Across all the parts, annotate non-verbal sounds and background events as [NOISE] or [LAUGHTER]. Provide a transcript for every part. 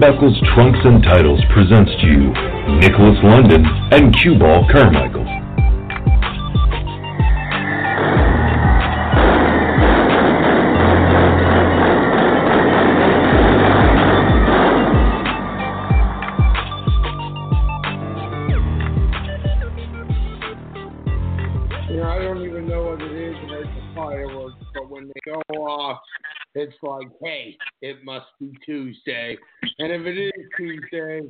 Now, Turnbuckles, Trunks, and Titles presents to you Nicholas London and Cue Ball Carmichael. You know, I don't even know what it is when it's a fireworks, but when they go off, it's like, hey, it must be Tuesday. And if it is Tuesday,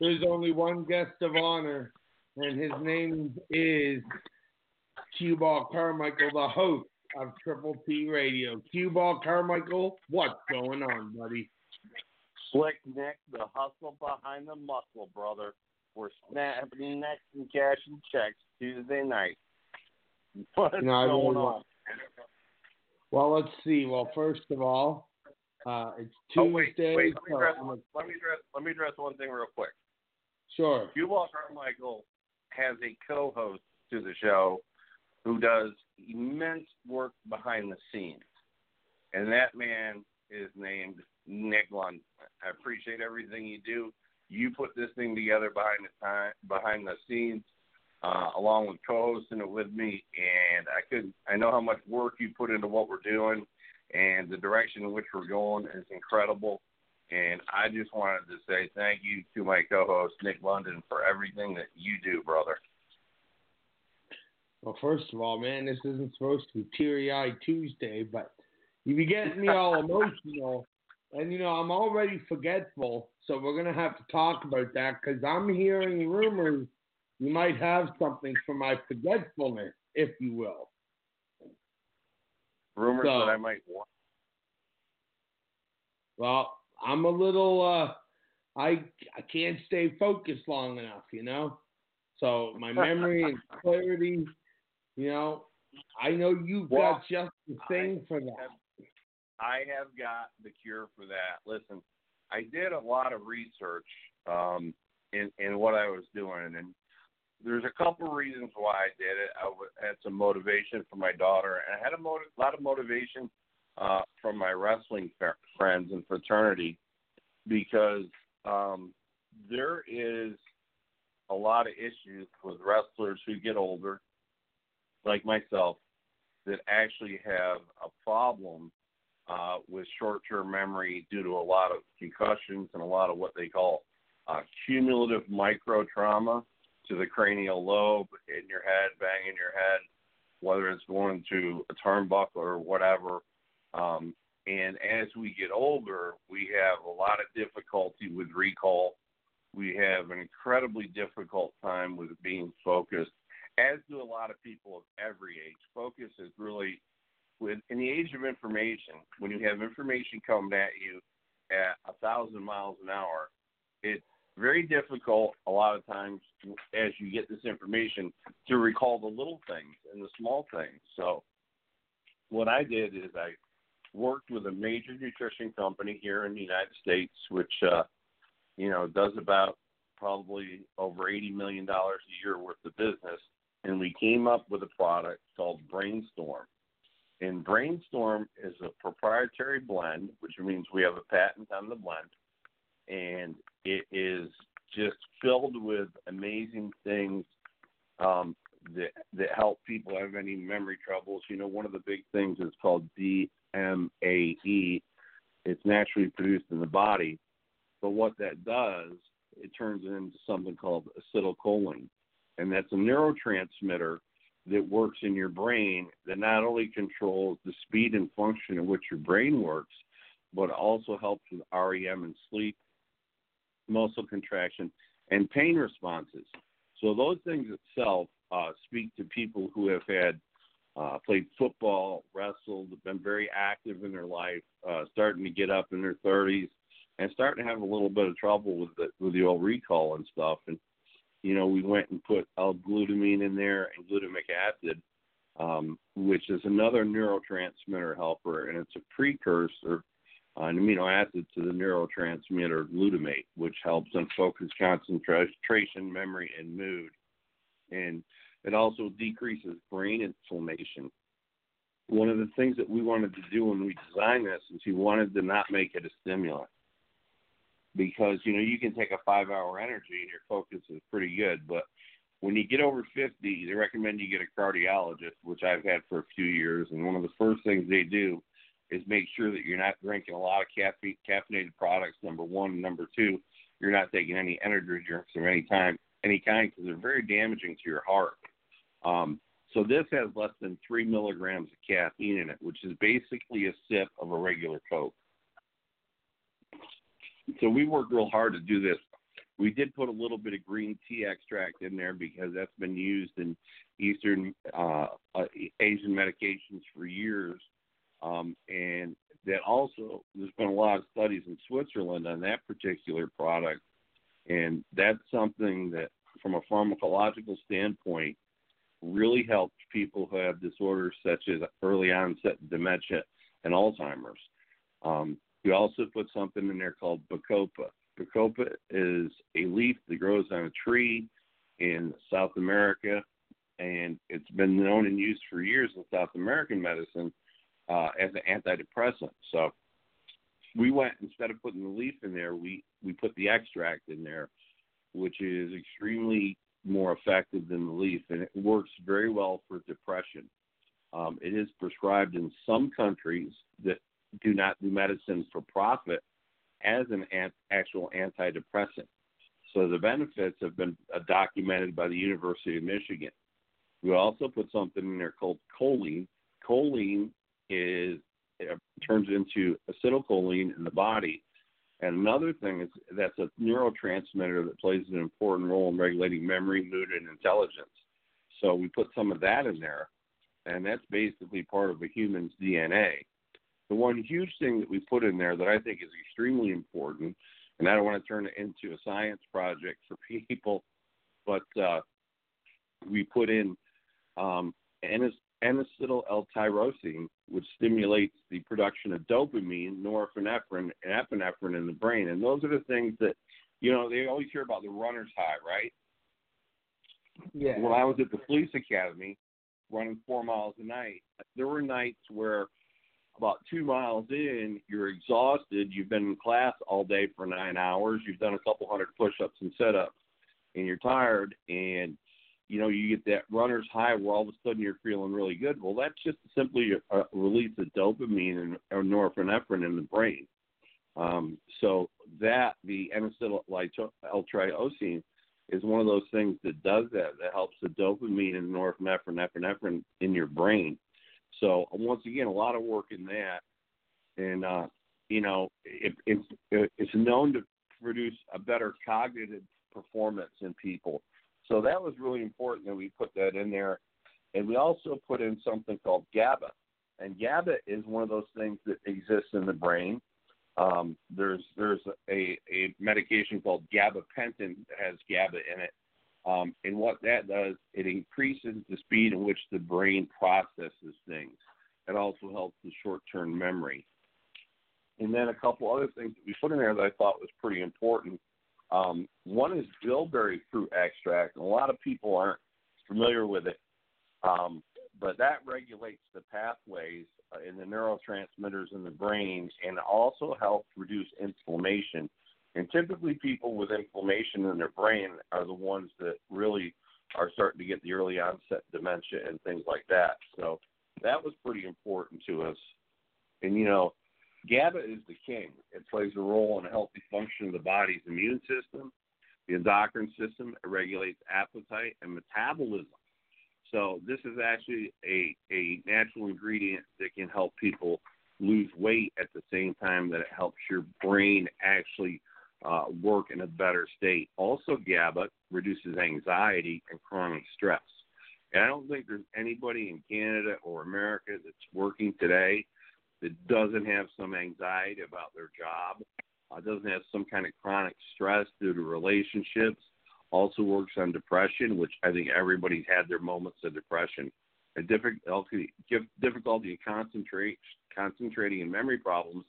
there's only one guest of honor, and his name is Cue Ball Carmichael, the host of Triple T Radio. Cue Ball Carmichael, what's going on, buddy? Slick Nick, the hustle behind the muscle, brother. We're snapping necks and cashing checks Tuesday night. What's really going on? Well, let's see. Well, first of all, uh, it's Oh, wait, wait, let me, so address, let me address let me address one thing real quick. sure. Cue Carmichael has a co-host to the show who does immense work behind the scenes, and that man is named Nick Lund. I appreciate everything you do. You put this thing together behind the time, behind the scenes, uh, along with co-hosting it with me, and I could I know how much work you put into what we're doing, and the direction in which we're going is incredible. And I just wanted to say thank you to my co-host Nick London for everything that you do, brother. Well, first of all, man, this isn't supposed to be teary eyed Tuesday, but you getting me all emotional. And, you know, I'm already forgetful, so we're to have to talk about that because I'm hearing rumors you might have something for my forgetfulness, if you will. Rumors So- that I might want. Well, I'm a little, uh, I, I can't stay focused long enough, you know? So my memory and [LAUGHS] clarity, you know, I know you've Well, got just the thing for that. I have got the cure for that. Listen, I did a lot of research um, in in what I was doing, and there's a couple reasons why I did it. I had some motivation from my daughter, and I had a motiv- lot of motivation uh, from my wrestling f- friends and fraternity because um, there is a lot of issues with wrestlers who get older, like myself, that actually have a problem uh, with short-term memory due to a lot of concussions and a lot of what they call uh, cumulative micro trauma to the cranial lobe, in your head, banging your head, whether it's going to a turnbuckle or whatever. Um, and as we get older, we have a lot of difficulty with recall. We have an incredibly difficult time with being focused, as do a lot of people of every age. Focus is really with in the age of information, when you have information coming at you at a thousand miles an hour, it's very difficult a lot of times as you get this information to recall the little things and the small things. So what I did is I worked with a major nutrition company here in the United States, which uh, you know does about probably over eighty million dollars a year worth of business, and we came up with a product called Brainstorm. And Brainstorm is a proprietary blend, which means we have a patent on the blend, and it is just filled with amazing things um, that that help people have any memory troubles. You know, one of the big things is called DMAE. It's naturally produced in the body, but what that does, it turns it into something called acetylcholine, and that's a neurotransmitter that works in your brain that not only controls the speed and function in which your brain works, but also helps with REM and sleep, muscle contraction, and pain responses. So those things itself uh, speak to people who have had uh, played football, wrestled, been very active in their life, uh, starting to get up in their 30s, and starting to have a little bit of trouble with the with the old recall and stuff. And you know, we went and put L-glutamine in there and glutamic acid, um, which is another neurotransmitter helper, and it's a precursor, Uh, an amino acid to the neurotransmitter glutamate, which helps on focus, concentration, memory, and mood. And it also decreases brain inflammation. One of the things that we wanted to do when we designed this is we wanted to not make it a stimulant. because you know you can take a five hour energy and your focus is pretty good, but when you get over 50, they recommend you get a cardiologist, which I've had for a few years. And one of the first things they do is make sure that you're not drinking a lot of caffeine, caffeinated products. Number one, number two, you're not taking any energy drinks of any time, any kind, because they're very damaging to your heart. Um, so this has less than three milligrams of caffeine in it, which is basically a sip of a regular Coke. So we worked real hard to do this. We did put a little bit of green tea extract in there because that's been used in Eastern uh, uh, Asian medications for years. Um, and that also, there's been a lot of studies in Switzerland on that particular product. And that's something that, from a pharmacological standpoint, really helps people who have disorders such as early onset dementia and Alzheimer's. Um, we also put something in there called Bacopa. Bacopa is a leaf that grows on a tree in South America, and it's been known and used for years in South American medicine uh, as an antidepressant. So we went instead of putting the leaf in there, we we put the extract in there, which is extremely more effective than the leaf, and it works very well for depression. Um, it is prescribed in some countries that do not do medicine for profit as an actual antidepressant. So the benefits have been uh, documented by the University of Michigan. We also put something in there called choline. Choline is uh, turns into acetylcholine in the body. And another thing is that's a neurotransmitter that plays an important role in regulating memory, mood, and intelligence. So we put some of that in there, and that's basically part of a human's DNA. The one huge thing that we put in there that I think is extremely important, and I don't want to turn it into a science project for [LAUGHS] people, but uh, we put in um, N-acetyl L-tyrosine, which stimulates the production of dopamine, norepinephrine, and epinephrine in the brain. And those are the things that, you know, they always hear about the runner's high, right? Yeah. When I was at the police academy running four miles a night, there were nights where about two miles in, you're exhausted. You've been in class all day for nine hours. You've done a couple hundred push-ups and sit-ups, and you're tired. And you know you get that runner's high where all of a sudden you're feeling really good. Well, that's just simply a, release of dopamine and or norepinephrine in the brain. Um, so that the N-acetyl L-tyrosine is one of those things that does that. That helps the dopamine and norepinephrine, epinephrine in your brain so once again, a lot of work in that, and uh, you know, it, it's it's known to produce a better cognitive performance in people. So that was really important that we put that in there, and we also put in something called GABA, and GABA is one of those things that exists in the brain. Um, there's there's a, a medication called gabapentin that has GABA in it, um, and what that does, it increases the speed in which the brain processes things. It also helps the short term memory. And then a couple other things that we put in there that I thought was pretty important. Um, one is bilberry fruit extract. And a lot of people aren't familiar with it, um, but that regulates the pathways uh, in the neurotransmitters in the brain and also helps reduce inflammation and typically, people with inflammation in their brain are the ones that really are starting to get the early onset dementia and things like that. So that was pretty important to us. And you know, GABA is the king. It plays a role in a healthy function of the body's immune system, the endocrine system. It regulates appetite and metabolism. So this is actually a, a natural ingredient that can help people lose weight at the same time that it helps your brain actually uh, work in a better state. Also, GABA reduces anxiety and chronic stress. And I don't think there's anybody in Canada or America that's working today that doesn't have some anxiety about their job, uh, doesn't have some kind of chronic stress due to relationships, also works on depression, which I think everybody's had their moments of depression. A difficulty, difficulty concentrate, concentrating and memory problems,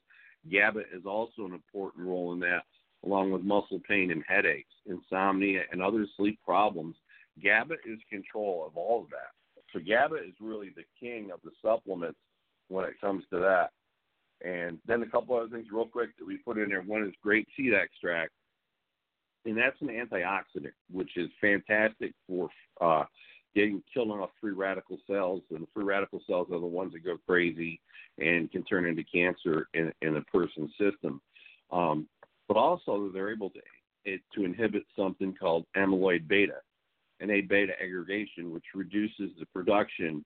GABA is also an important role in that along with muscle pain and headaches, insomnia, and other sleep problems. GABA is control of all of that. So GABA is really the king of the supplements when it comes to that. And then a couple other things real quick that we put in there. One is grape seed extract, and that's an antioxidant, which is fantastic for uh, getting killing off free radical cells. And free radical cells are the ones that go crazy and can turn into cancer in, in a person's system. Um, but also, they're able to it, to inhibit something called amyloid beta, an A beta aggregation, which reduces the production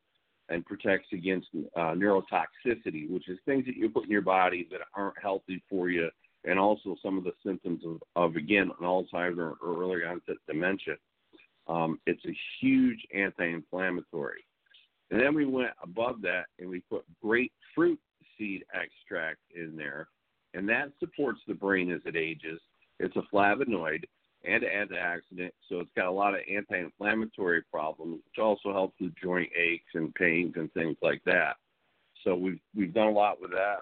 and protects against uh, neurotoxicity, which is things that you put in your body that aren't healthy for you, and also some of the symptoms of, of again, an Alzheimer or early onset dementia. Um, it's a huge anti-inflammatory. And then we went above that and we put grapefruit seed extract in there, and that supports the brain as it ages. It's a flavonoid and antioxidant, so it's got a lot of anti-inflammatory problems, which also helps with joint aches and pains and things like that. So we've we've done a lot with that.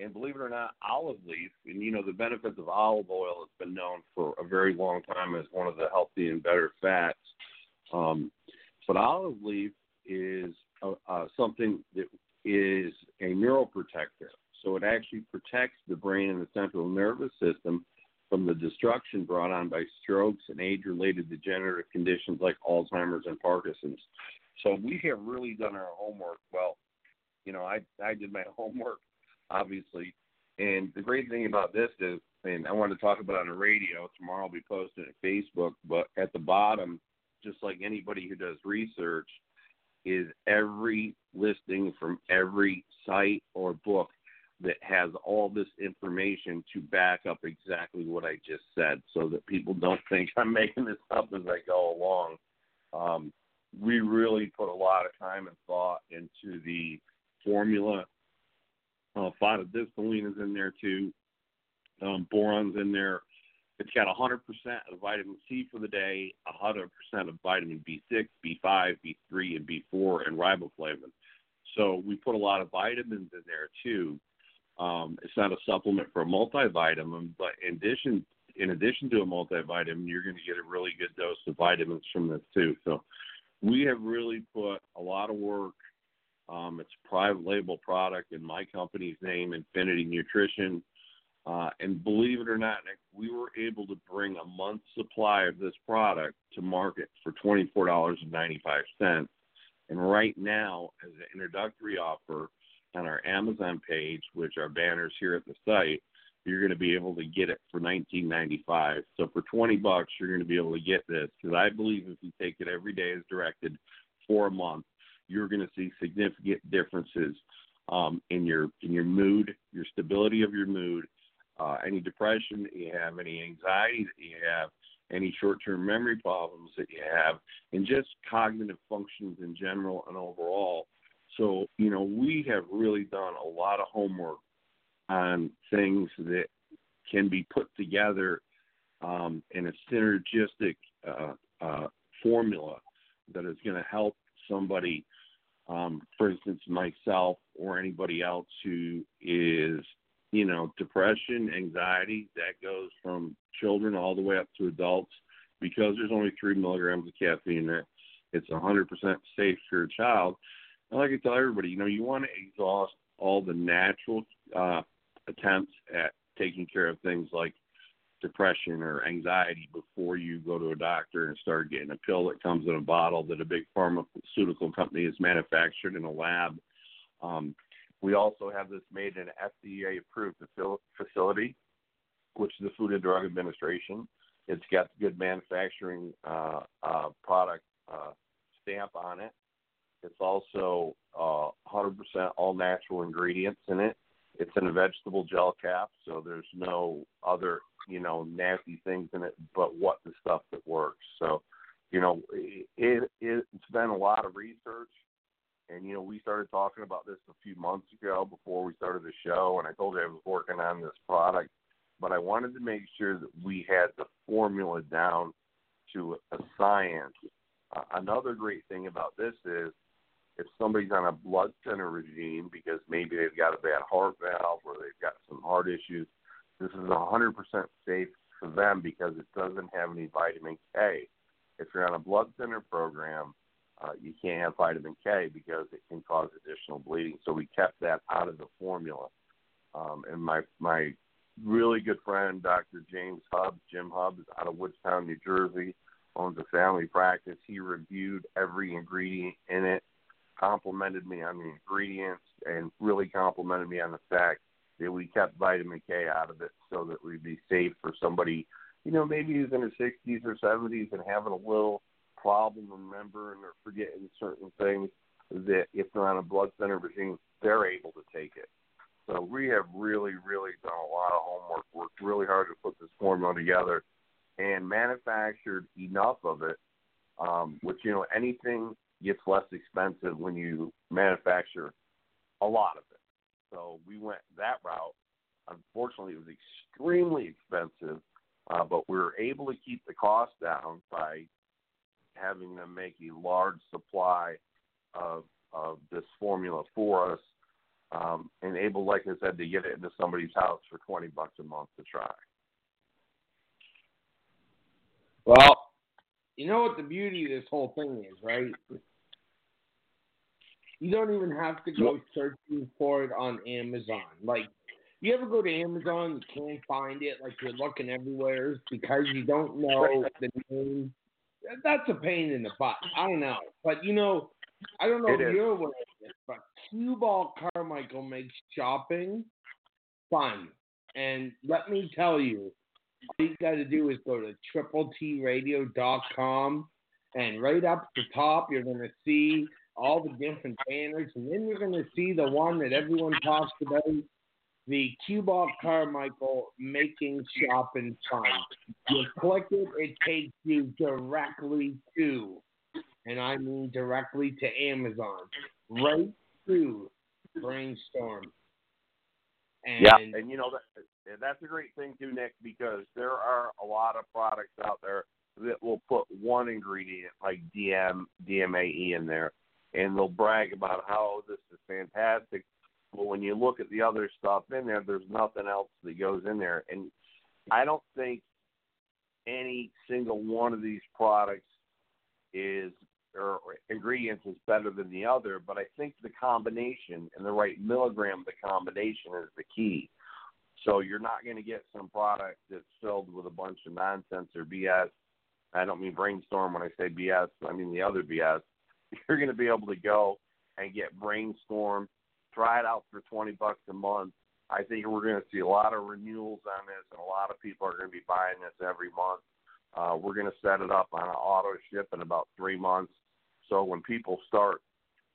And believe it or not, olive leaf, and you know the benefits of olive oil has been known for a very long time as one of the healthy and better fats. Um, but olive leaf is uh, uh, something that is a neuroprotector. So it actually protects the brain and the central nervous system from the destruction brought on by strokes and age related degenerative conditions like Alzheimer's and Parkinson's. So we have really done our homework. Well, you know, I I did my [LAUGHS] homework obviously. And the great thing about this is, and I want to talk about on the radio tomorrow. I'll be posting it at Facebook. But at the bottom, just like anybody who does research, is every listing from every site or book that has all this information to back up exactly what I just said so that people don't think I'm making this up as I go along. Um, we really put a lot of time and thought into the formula. Uh, phosphatidylserine is in there too. Um, boron's in there. It's got 100% of vitamin C for the day, 100% of vitamin B6, B5, B3, and B4, and riboflavin. So we put a lot of vitamins in there too. Um, it's not a supplement for a multivitamin, but in addition, in addition to a multivitamin, you're going to get a really good dose of vitamins from this too. So we have really put a lot of work. Um, it's a private label product in my company's name, Infinity Nutrition. Uh, and believe it or not, Nick, we were able to bring a month's supply of this product to market for $24.95. And right now, as an introductory offer, on our Amazon page, which are banners here at the site, you're going to be able to get it for 19.95. So for 20 bucks, you're going to be able to get this because I believe if you take it every day as directed for a month, you're going to see significant differences um, in your in your mood, your stability of your mood, uh, any depression that you have, any anxiety that you have, any short-term memory problems that you have, and just cognitive functions in general and overall so, you know, we have really done a lot of homework on things that can be put together um, in a synergistic uh, uh, formula that is going to help somebody, um, for instance, myself or anybody else who is, you know, depression, anxiety, that goes from children all the way up to adults because there's only three milligrams of caffeine in it. It's 100% safe for a child and like I tell everybody, you know, you want to exhaust all the natural uh, attempts at taking care of things like depression or anxiety before you go to a doctor and start getting a pill that comes in a bottle that a big pharmaceutical company has manufactured in a lab. Um, we also have this made in an FDA approved facility, which is the Food and Drug Administration. It's got good manufacturing uh, uh, product uh, stamp on it. It's also uh, 100% all natural ingredients in it. It's in a vegetable gel cap, so there's no other, you know, nasty things in it but what the stuff that works. So, you know, it, it it's been a lot of research, and you know, we started talking about this a few months ago before we started the show, and I told you I was working on this product, but I wanted to make sure that we had the formula down to a science. Uh, another great thing about this is if somebody's on a blood thinner regime because maybe they've got a bad heart valve or they've got some heart issues, this is 100% safe for them because it doesn't have any vitamin K. If you're on a blood thinner program, uh, you can't have vitamin K because it can cause additional bleeding. So we kept that out of the formula. Um, and my my really good friend, Dr. James Hubbs, Jim Hubbs, is out of Woodstown, New Jersey, owns a family practice. He reviewed every ingredient in it, complimented me on the ingredients, and really complimented me on the fact that we kept vitamin K out of it so that we'd be safe for somebody, you know, maybe who's in their 60s or 70s and having a little problem remembering or forgetting certain things that if they're on a blood thinner machine, they're able to take it. So we have really, really done a lot of homework, worked really hard to put this formula together, and manufactured enough of it. Um, which you know, anything gets less expensive when you manufacture a lot of it. So we went that route. Unfortunately, it was extremely expensive, uh, but we were able to keep the cost down by having them make a large supply of of this formula for us, um, and able, like I said, to get it into somebody's house for twenty bucks a month to try. Well, you know what the beauty of this whole thing is, right? You don't even have to go searching for it on Amazon. Like, you ever go to Amazon, you can't find it, like you're looking everywhere because you don't know the name. That's a pain in the butt. I don't know, but you know, I don't know It if is. you're aware of this, but Cue Ball Carmichael makes shopping fun. And let me tell you, all you got to do is go to triple-t-radio.com, and right up the top, you're going to see all the different banners, and then you're going to see the one that everyone talks about, the Ball Carmichael making shop shopping fun. You click it, it takes you directly to, and I mean directly to Amazon, right to Brainstorm. And Yeah, and you know that that's a great thing too, Nick, because there are a lot of products out there that will put one ingredient like DM DMAE in there, and they'll brag about how this is fantastic. But when you look at the other stuff in there, there's nothing else that goes in there, and I don't think any single one of these products is or ingredients is better than the other, but I think the combination and the right milligram of the combination is the key. So you're not going to get some product that's filled with a bunch of nonsense or BS. I don't mean brainstorm when I say BS. I mean the other BS. [LAUGHS] You're going to be able to go and get brainstorm, try it out for 20 bucks a month. I think we're going to see a lot of renewals on this, and a lot of people are going to be buying this every month. Uh, we're going to set it up on an auto ship in about three months. So when people start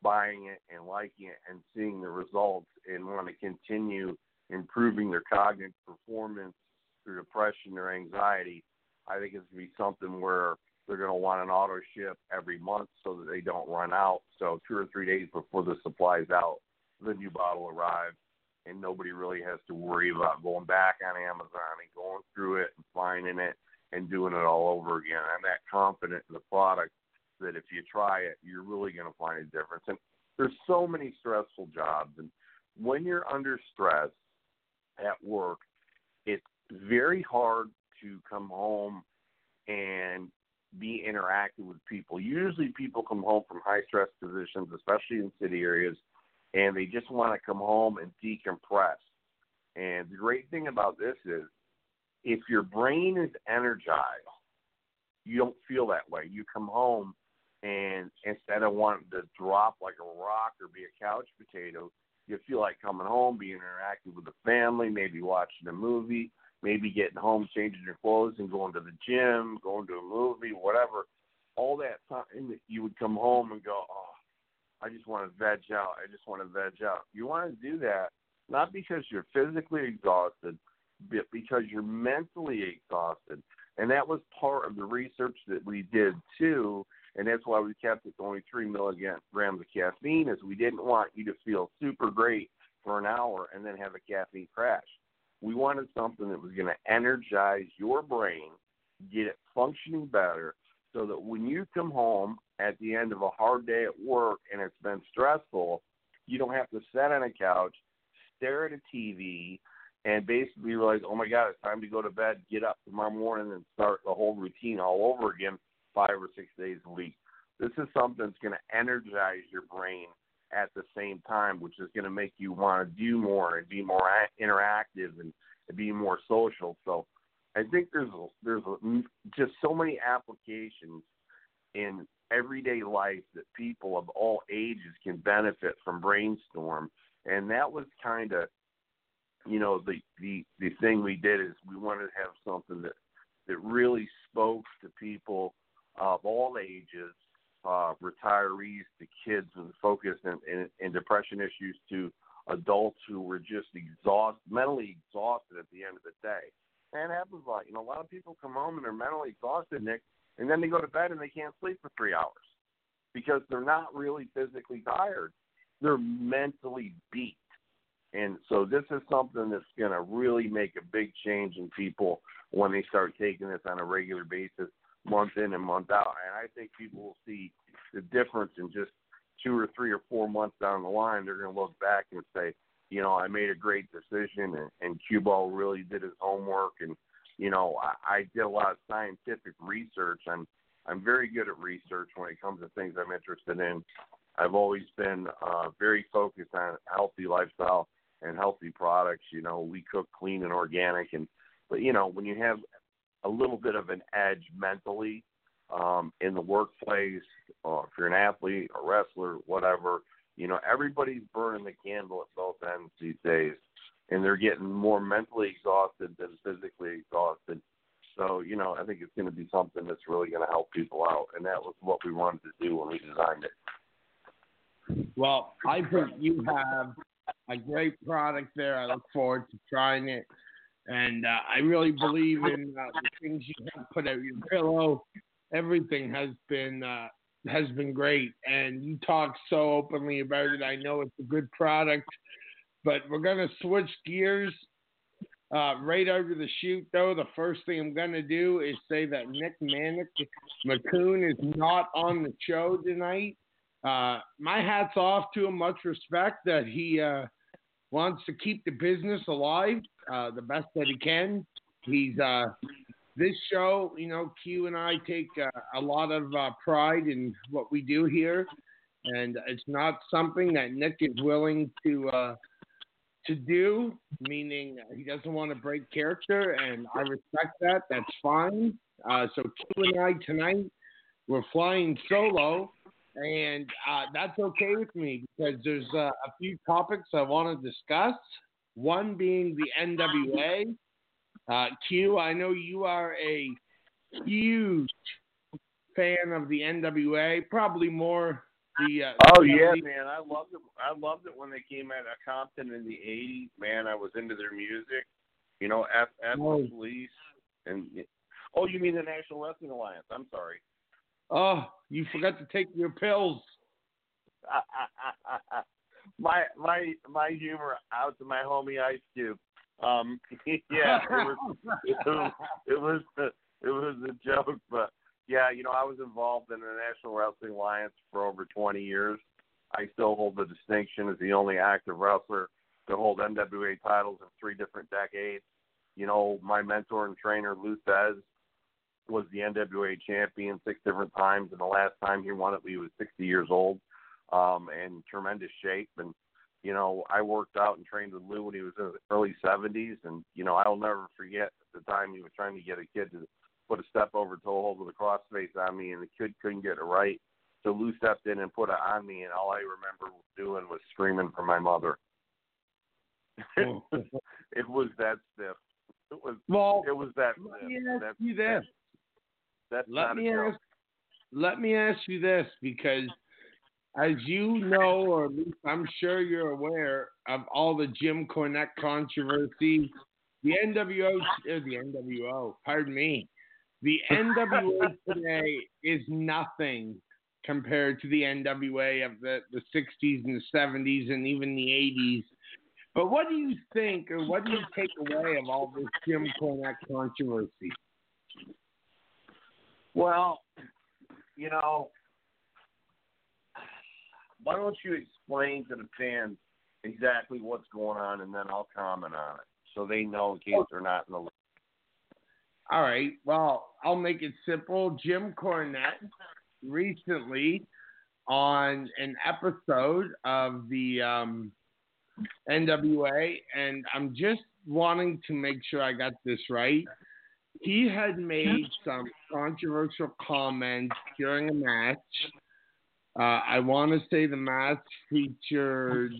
buying it and liking it and seeing the results and want to continue improving their cognitive performance through depression or anxiety, I think it's going to be something where they're going to want an auto ship every month so that they don't run out. So two or three days before the supply's out, the new bottle arrives, and nobody really has to worry about going back on Amazon and going through it and finding it and doing it all over again. I'm that confident in the product that if you try it, you're really going to find a difference. And there's so many stressful jobs, and when you're under stress at work, it's very hard to come home and be interactive with people. Usually, people come home from high stress positions, especially in city areas, and they just want to come home and decompress. And the great thing about this is, if your brain is energized, you don't feel that way. You come home and instead of wanting to drop like a rock or be a couch potato, you feel like coming home, being interactive with the family, maybe watching a movie, maybe getting home, changing your clothes, and going to the gym, going to a movie, whatever. All that time that you would come home and go, oh, I just want to veg out. I just want to veg out. You want to do that not because you're physically exhausted, but because you're mentally exhausted. And that was part of the research that we did too. And that's why we kept it only three milligrams of caffeine, is we didn't want you to feel super great for an hour and then have a caffeine crash. We wanted something that was going to energize your brain, get it functioning better, so that when you come home at the end of a hard day at work and it's been stressful, you don't have to sit on a couch, stare at a TV, and basically realize, oh my God, it's time to go to bed, get up tomorrow morning, and start the whole routine all over again five or six days a week. This is something that's going to energize your brain at the same time, which is going to make you want to do more and be more interactive and, be more social. So I think there's a, there's a, just so many applications in everyday life that people of all ages can benefit from brainstorm and that was kind of you know the the the thing we did is we wanted to have something that that really spoke to people of all ages uh retirees to kids with focus and, and, and depression issues to adults who were just exhausted mentally exhausted at the end of the day and it happens a lot you know a lot of people come home and they're mentally exhausted nick and then they go to bed and they can't sleep for three hours because they're not really physically tired. They're mentally beat. And so this is something that's going to really make a big change in people when they start taking this on a regular basis, month in and month out. And I think people will see the difference in just two or three or four months down the line. They're going to look back and say, you know, I made a great decision, and, and Cue Ball really did his homework, and you know, I, I did a lot of scientific research. I'm I'm very good at research when it comes to things I'm interested in. I've always been uh, very focused on healthy lifestyle and healthy products. You know, we cook clean and organic, and but you know, when you have a little bit of an edge mentally um, in the workplace, or if you're an athlete, a wrestler, whatever, you know, everybody's burning the candle at both ends these days, and they're getting more mentally exhausted than physically exhausted. So, you know, I think it's going to be something that's really going to help people out, and that was what we wanted to do when we designed it. Well, I think you have a great product there. I look forward to trying it, and uh, I really believe in uh, the things you have put out your pillow. Everything has been uh, has been great, and you talk so openly about it. I know it's a good product, but we're gonna switch gears uh, right over the shoot, though, the first thing I'm going to do is say that Nick Manic McCoon is not on the show tonight. Uh, my hat's off to him. Much respect that he uh, wants to keep the business alive uh, the best that he can. He's uh, this show, you know, Q and I take uh, a lot of pride in what we do here, and it's not something that Nick is willing to uh, to do, meaning he doesn't want to break character, and I respect that. That's fine. Uh, so Q and I tonight we're flying solo, and uh, that's okay with me because there's uh, a few topics I want to discuss. One being the NWA. Uh, Q, I know you are a huge fan of the NWA, probably more the, uh, oh yeah, man, I loved it. I loved it when they came out of Compton in the '80s. Man, I was into their music. You know, F F oh. Police and oh, you mean the National Wrestling Alliance? I'm sorry. Oh, you forgot to take your pills. My my my humor out to my homie Ice Cube. Um, [LAUGHS] yeah, it was it was it was, it was a joke, but yeah, you know, I was involved in the National Wrestling Alliance for over 20 years. I still hold the distinction as the only active wrestler to hold NWA titles in three different decades. You know, my mentor and trainer, Lou Thesz, was the NWA champion six different times, and the last time he won it, he was 60 years old, um, in tremendous shape. And you know, I worked out and trained with Lou when he was in his early 70s, and you know, I'll never forget the time he was trying to get a kid to put a step over toe hold with a crossface on me, and the kid couldn't get it right. So Lou stepped in and put it on me, and all I remember doing was screaming for my mother. Oh. [LAUGHS] it was that stiff. It was. Well, it was that. Let stiff. me ask That's, you this. That's let me ask. Let me ask you this because, as you know, or at least I'm sure you're aware of all the Jim Cornette controversy, the NWO, uh, the NWO, pardon me, the NWA [LAUGHS] today is nothing compared to the NWA of the, the 60s and the 70s and even the 80s. But what do you think, or what do you take away of all this Jim Cornette controversy? Well, you know, why don't you explain to the fans exactly what's going on, and then I'll comment on it so they know in case they're not in the all right. Well, I'll make it simple. Jim Cornette recently on an episode of the um, NWA, and I'm just wanting to make sure I got this right. He had made some controversial comments during a match. Uh, I want to say the match featured.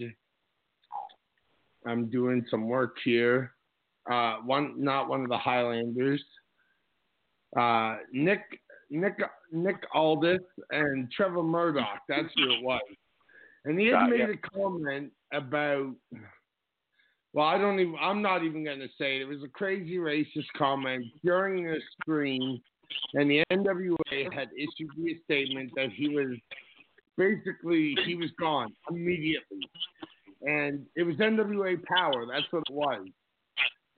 I'm doing some work here. Uh, one, not one of the Highlanders. Uh, Nick, Nick, Nick Aldis and Trevor Murdoch. That's who it was. And he had made a comment about. Well, I don't even. I'm not even going to say it. It was a crazy racist comment during the stream, and the NWA had issued a statement that he was basically he was gone immediately, and it was NWA Power. That's what it was.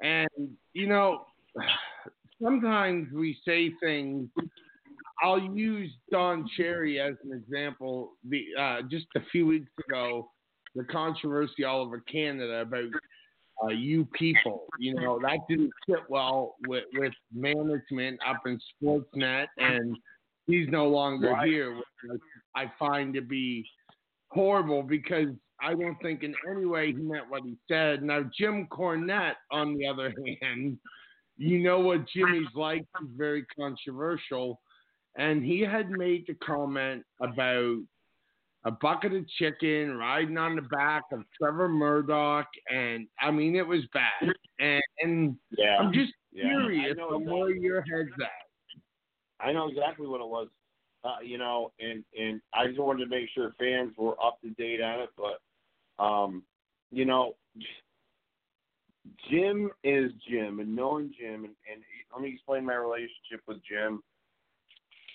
And you know, [SIGHS] sometimes we say things. I'll use Don Cherry as an example. The uh, just a few weeks ago, the controversy all over Canada about uh, you people. You know that didn't sit well with, with management up in Sportsnet, and he's no longer right. here. I find to be horrible because I don't think in any way he meant what he said. Now, Jim Cornette, on the other [LAUGHS] hand, you know what Jimmy's like. He's very controversial. And he had made the comment about a bucket of chicken riding on the back of Trevor Murdoch. And I mean, it was bad. And, and yeah. I'm just yeah. curious on where your head's at. I know exactly what it was. Uh, you know, and and I just wanted to make sure fans were up to date on it. But, um, you know, Jim is Jim, and knowing Jim, and, and let me explain my relationship with Jim.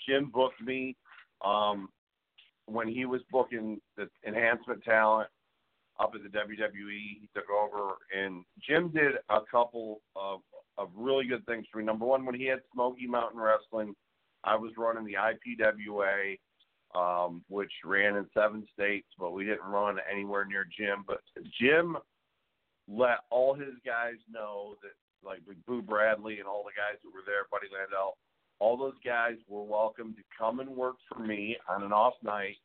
Jim booked me um, when he was booking the enhancement talent up at the WWE. He took over, and Jim did a couple of of really good things for me. Number one, when he had Smoky Mountain Wrestling I was running the IPWA, um, which ran in seven states, but we didn't run anywhere near Jim. But Jim let all his guys know that, like Boo Bradley and all the guys that were there, Buddy Landel, all those guys were welcome to come and work for me on an off night.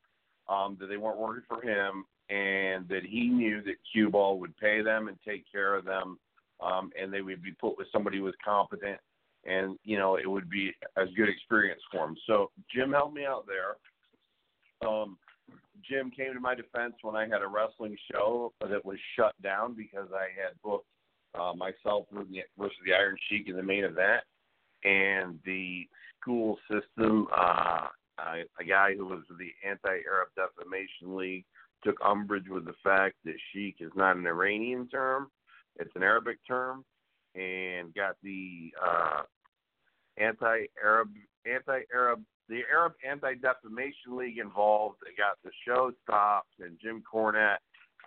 Um, that they weren't working for him, and that he knew that Cue Ball would pay them and take care of them, um, and they would be put with somebody who was competent and you know it would be a good experience for him. So Jim helped me out there. Um, Jim came to my defense when I had a wrestling show that was shut down because I had booked uh, myself versus the Iron Sheik in the main event, and the school system, uh, guy who was the Anti-Arab Defamation League, took umbrage with the fact that Sheik is not an Iranian term; it's an Arabic term, and got the uh, anti-Arab, anti-Arab, the Arab Anti-Defamation League involved. They got the show stopped, and Jim Cornette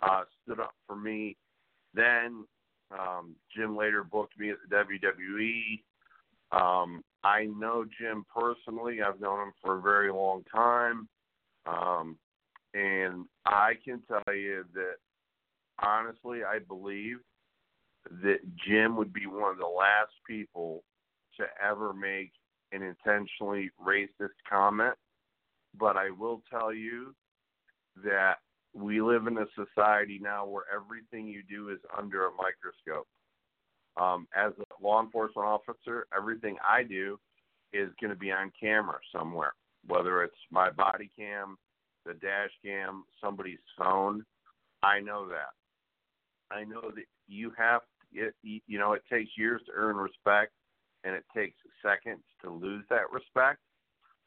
uh, stood up for me. Then um, Jim later booked me at the WWE. Um, I know Jim personally. I've known him for a very long time. Um, and I can tell you that honestly, I believe that Jim would be one of the last people to ever make an intentionally racist comment, but I will tell you that we live in a society now where everything you do is under a microscope. Um, as a law enforcement officer, everything I do is going to be on camera somewhere, whether it's my body cam, the dash cam, somebody's phone. I know that. I know that you have, it, you know, it takes years to earn respect and it takes seconds to lose that respect,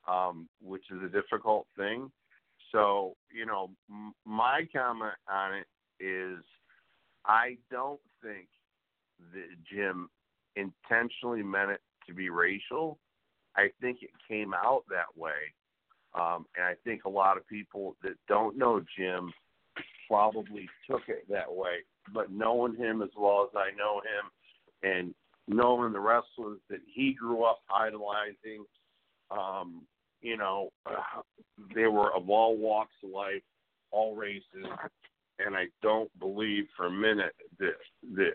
um, which is a difficult thing. So, you know, m- my comment on it is I don't think that Jim intentionally meant it to be racial. I think it came out that way. Um, and I think a lot of people that don't know Jim probably took it that way. But knowing him as well as I know him and knowing the wrestlers that he grew up idolizing. Um, you know, uh, they were of all walks of life, all races, and I don't believe for a minute that that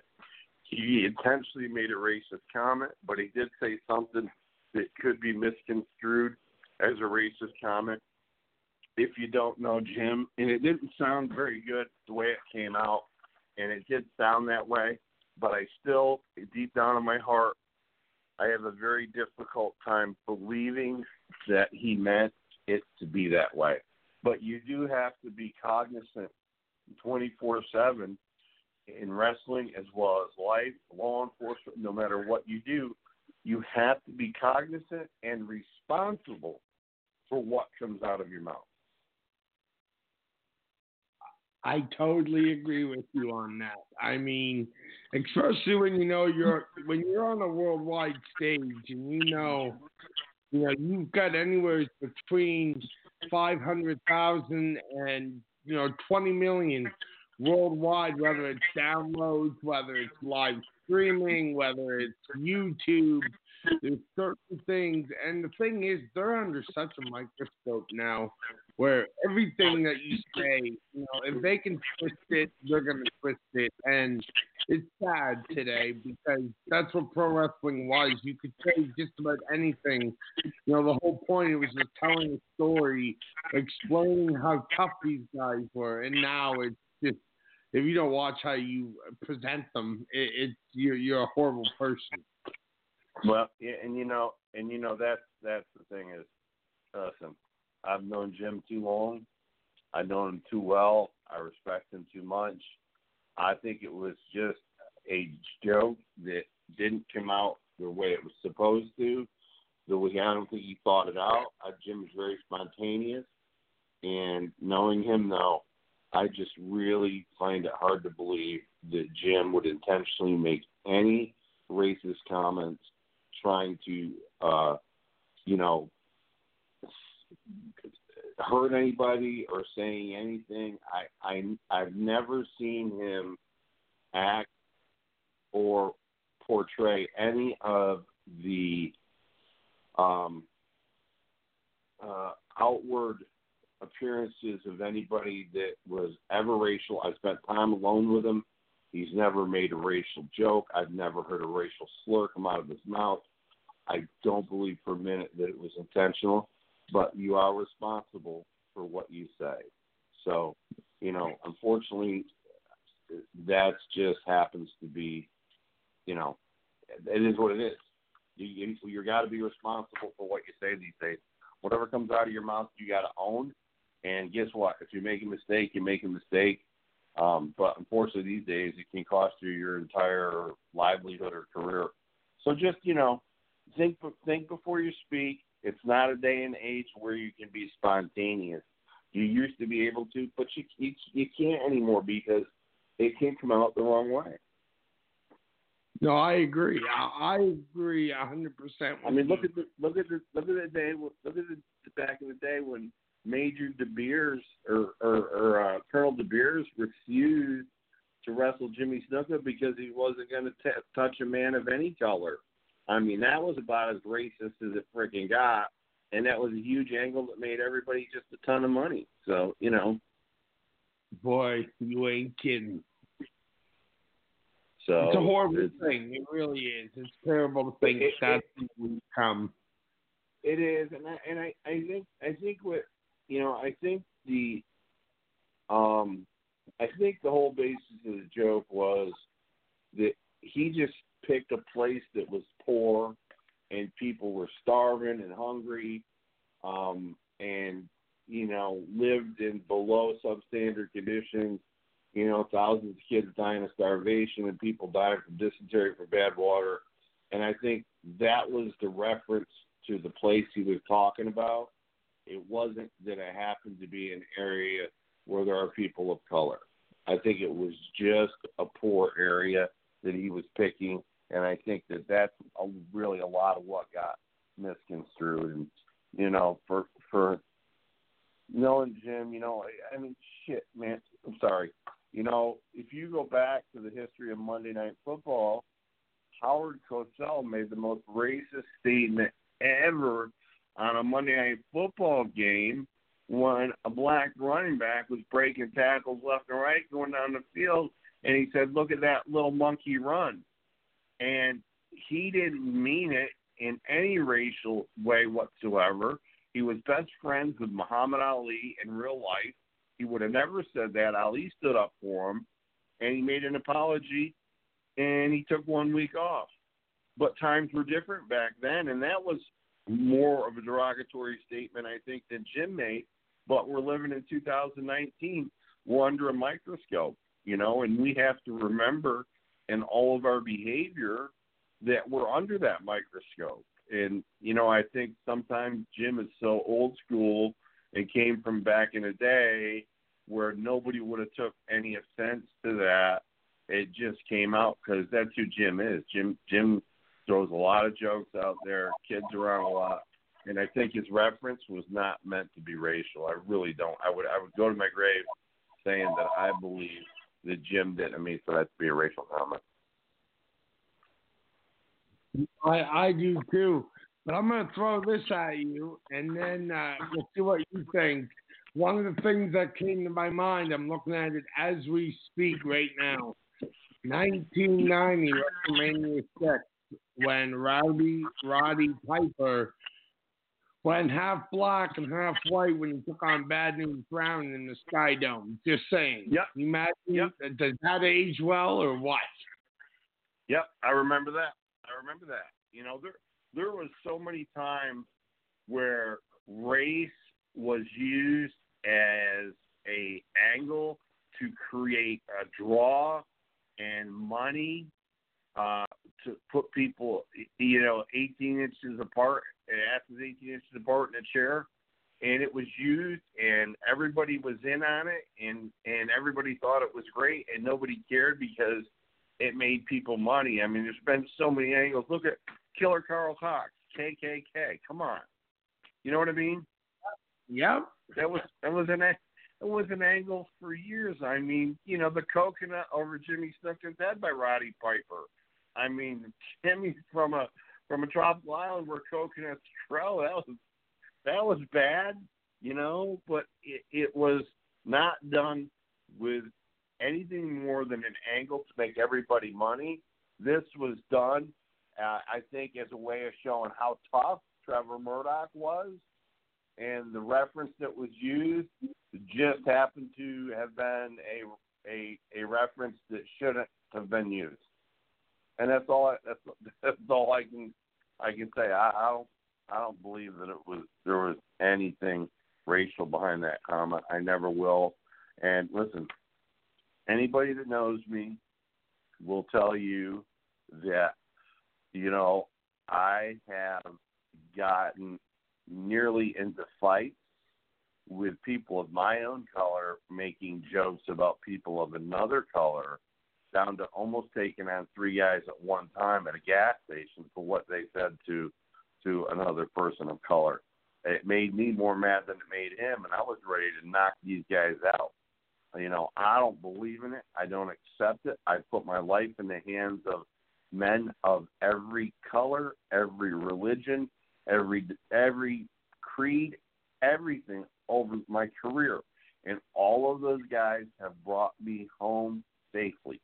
he intentionally made a racist comment, but he did say something that could be misconstrued as a racist comment. if you don't know Jim, and it didn't sound very good the way it came out, and it did sound that way, but I still, deep down in my heart, I have a very difficult time believing that he meant it to be that way. But you do have to be cognizant 24 7 in wrestling as well as life, law enforcement, no matter what you do, you have to be cognizant and responsible for what comes out of your mouth. I totally agree with you on that. I mean, especially when you know you're when you're on a worldwide stage and you know you know you've got anywhere between five hundred thousand and you know twenty million worldwide, whether it's downloads, whether it's live streaming, whether it's YouTube. There's certain things, and the thing is, they're under such a microscope now, where everything that you [LAUGHS] say, you know, if they can twist it, they're gonna twist it, and it's sad today because that's what pro wrestling was. You could say just about anything. You know, the whole point it was just telling a story, explaining how tough these guys were, and now it's just if you don't watch how you present them, it, it's you're you're a horrible person. Well, yeah, and you know, and you know that's that's the thing is, listen, I've known Jim too long. I know him too well. I respect him too much. I think it was just a joke that didn't come out the way it was supposed to. The way I don't think he thought it out. Jim is very spontaneous, and knowing him now, I just really find it hard to believe that Jim would intentionally make any racist comments trying to, uh, you know, hurt anybody or saying anything. I, I I've never seen him act or portray any of the um, uh, outward appearances of anybody that was ever racial. I spent time alone with him. He's never made a racial joke. I've never heard a racial slur come out of his mouth. I don't believe for a minute that it was intentional, but you are responsible for what you say. So, you know, unfortunately, that just happens to be, you know, it is what it is. You you, you got to be responsible for what you say these days. Whatever comes out of your mouth, you got to own. And guess what? If you make a mistake, you make a mistake. Um, but unfortunately, these days it can cost you your entire livelihood or career. So just you know, think think before you speak. It's not a day and age where you can be spontaneous. You used to be able to, but you you, you can't anymore because it can come out the wrong way. No, I agree. I, I agree a hundred percent. I mean, look at the look at the look at the day. Look at the back in the day when Major De Beers or or, or uh, Colonel De Beers refused to wrestle Jimmy Snuka because he wasn't going to touch a man of any color. I mean, that was about as racist as it freaking got, and that was a huge angle that made everybody just a ton of money. So you know, boy, you ain't kidding. So it's a horrible it's, thing. It really is. It's terrible to think it, that's it, come. It is, and I and I, I think I think what you know, I think the um, I think the whole basis of the joke was that he just picked a place that was poor and people were starving and hungry, um, and you know lived in below substandard conditions. You know, thousands of kids dying of starvation and people dying from dysentery for bad water. And I think that was the reference to the place he was talking about. It wasn't that it happened to be an area where there are people of color. I think it was just a poor area that he was picking, and I think that that's a, really a lot of what got misconstrued. And you know, for for knowing Jim, you know, I, I mean, shit, man. I'm sorry. You know, if you go back to the history of Monday Night Football, Howard Cosell made the most racist statement ever on a Monday Night Football game when a black running back was breaking tackles left and right going down the field, and he said, "Look at that little monkey run," and he didn't mean it in any racial way whatsoever. He was best friends with Muhammad Ali in real life. He would have never said that. Ali stood up for him, and he made an apology, and he took one week off. But times were different back then, and that was more of a derogatory statement, I think, than Jim made. But we're living in 2019. We're under a microscope, you know, and we have to remember in all of our behavior that we're under that microscope. And you know, I think sometimes Jim is so old school and came from back in the day where nobody would have took any offense to that. It just came out because that's who Jim is. Jim Jim throws a lot of jokes out there, kids around a lot, and I think his reference was not meant to be racial. I really don't. I would I would go to my grave saying that I believe that Jim didn't mean for that to be a racial comment. I I do too. But I'm going to throw this at you, and then uh, we'll see what you think. One of the things that came to my mind, I'm looking at it as we speak right now. 1990 WrestleMania 6, when Rowdy Roddy Piper went half black and half white when he took on Bad News Brown in the Sky Dome. Just saying. Yep. You imagine? Yep. Does that age well or what? Yep, I remember that. I remember that. You know, there there was so many times where race was used as a angle to create a draw and money uh, to put people, you know, 18 inches apart, asses 18 inches apart in a chair, and it was used, and everybody was in on it, and and everybody thought it was great, and nobody cared because it made people money. I mean, there's been so many angles. Look at Killer Karl Kox, KKK. Come on, you know what I mean? Yep. That was that was an it was an angle for years. I mean, you know, the coconut over Jimmy Snuka's head by Roddy Piper. I mean, Jimmy from a from a tropical island where coconuts grow. That was that was bad, you know, but it, it was not done with anything more than an angle to make everybody money. This was done, uh, I think, as a way of showing how tough Trevor Murdoch was, and the reference that was used just happened to have been a a, a reference that shouldn't have been used. And that's all. I, that's [LAUGHS] that's all I can I can say. I, I don't I don't believe that it was there was anything racial behind that comment. I never will. And listen, anybody that knows me will tell you that you know I have gotten nearly into fights with people of my own color making jokes about people of another color down to almost taking on three guys at one time at a gas station for what they said to to another person of color. It made me more mad than it made him and I was ready to knock these guys out. You know, I don't believe in it. I don't accept it. I put my life in the hands of men of every color, every religion, every every creed, everything over my career. And all of those guys have brought me home safely.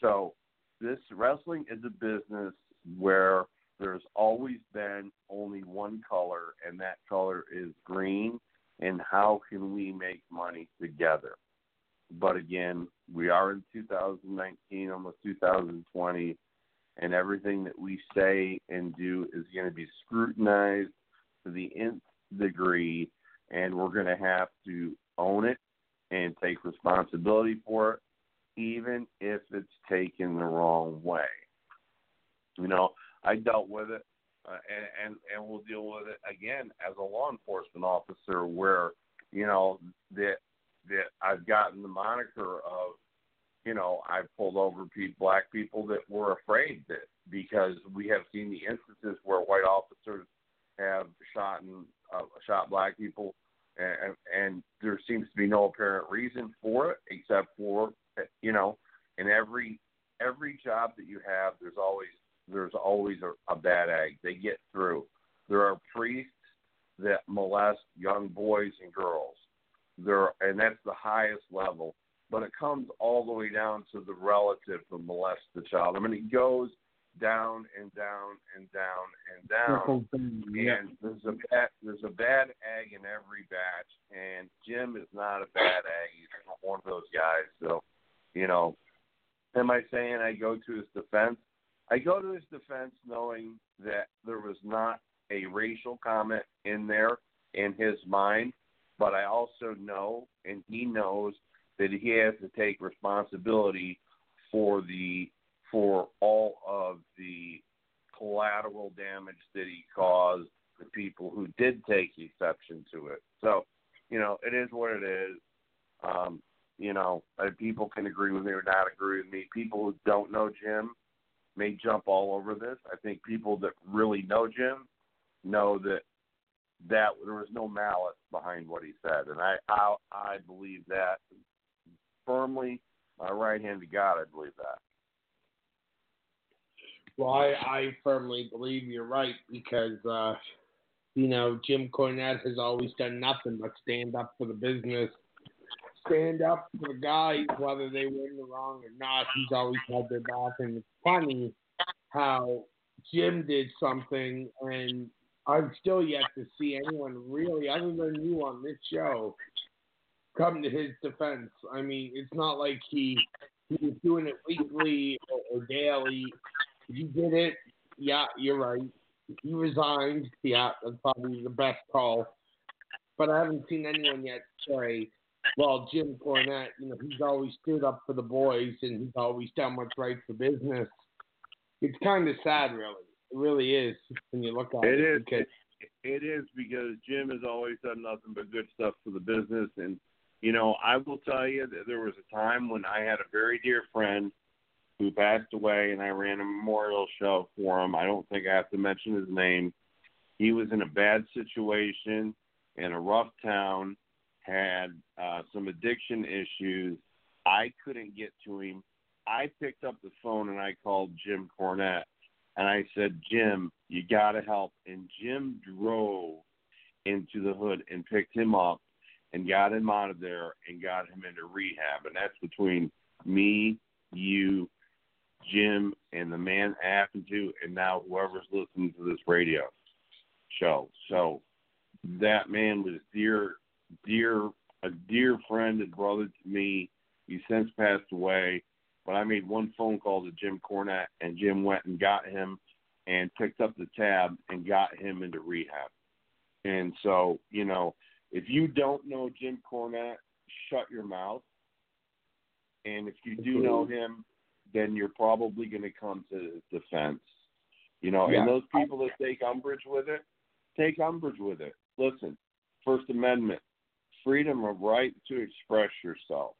So this wrestling is a business where there's always been only one color, and that color is green and how can we make money together. But again, we are in 2019, almost 2020, and everything that we say and do is going to be scrutinized to the nth degree, and we're going to have to own it and take responsibility for it, even if it's taken the wrong way. You know, I dealt with it uh, and, and and we'll deal with it again as a law enforcement officer, where you know that that I've gotten the moniker of, you know, I've pulled over pe- black people that were afraid that because we have seen the instances where white officers have shot and uh, shot black people, and, and there seems to be no apparent reason for it except for you know, in every every job that you have, there's always there's always a, a bad egg. They get through. There are priests that molest young boys and girls. There, and that's the highest level. But it comes all the way down to the relative who molests the child. I mean, it goes down and down and down and down. Yeah. And there's a bad there's a bad egg in every batch, and Jim is not a bad egg. He's not one of those guys. So, you know, am I saying I go to his defense? I go to his defense knowing that there was not a racial comment in there in his mind, but I also know, and he knows that he has to take responsibility for the for all of the collateral damage that he caused the people who did take exception to it. So, you know, it is what it is. Um, you know, people can agree with me or not agree with me. People who don't know Jim may jump all over this. I think people that really know Jim know that that there was no malice behind what he said, and I I, I believe that firmly. My right hand to God, I believe that. Well, I, I firmly believe you're right because, uh, you know, Jim Cornette has always done nothing but stand up for the business, stand up for guys, whether they were in the wrong or not. He's always had their back. And it's funny how Jim did something, and I've still yet to see anyone really, other than you on this show, come to his defense. I mean, it's not like he he was doing it weekly or, or daily. He did it. Yeah, you're right. He resigned. Yeah, that's probably the best call. But I haven't seen anyone yet say, well, Jim Cornette, you know, he's always stood up for the boys and he's always done what's right for business. It's kind of sad, really. It really is when you look at it. It is. because- It is because Jim has always done nothing but good stuff for the business. And, you know, I will tell you that there was a time when I had a very dear friend who passed away, and I ran a memorial show for him. I don't think I have to mention his name. He was in a bad situation in a rough town, had uh, some addiction issues. I couldn't get to him. I picked up the phone and I called Jim Cornette and I said, Jim, you got to help. And Jim drove into the hood and picked him up and got him out of there and got him into rehab. And that's between me, you, Jim, and the man I happen to, and now whoever's listening to this radio show. So that man was dear, dear, a dear friend and brother to me. He's since passed away. But I made one phone call to Jim Cornette, and Jim went and got him and picked up the tab and got him into rehab. And so, you know, if you don't know Jim Cornette, shut your mouth. And if you do know him, then you're probably going to come to his defense. You know, Yeah. and those people that take umbrage with it, take umbrage with it. Listen, First Amendment, freedom of right to express yourself,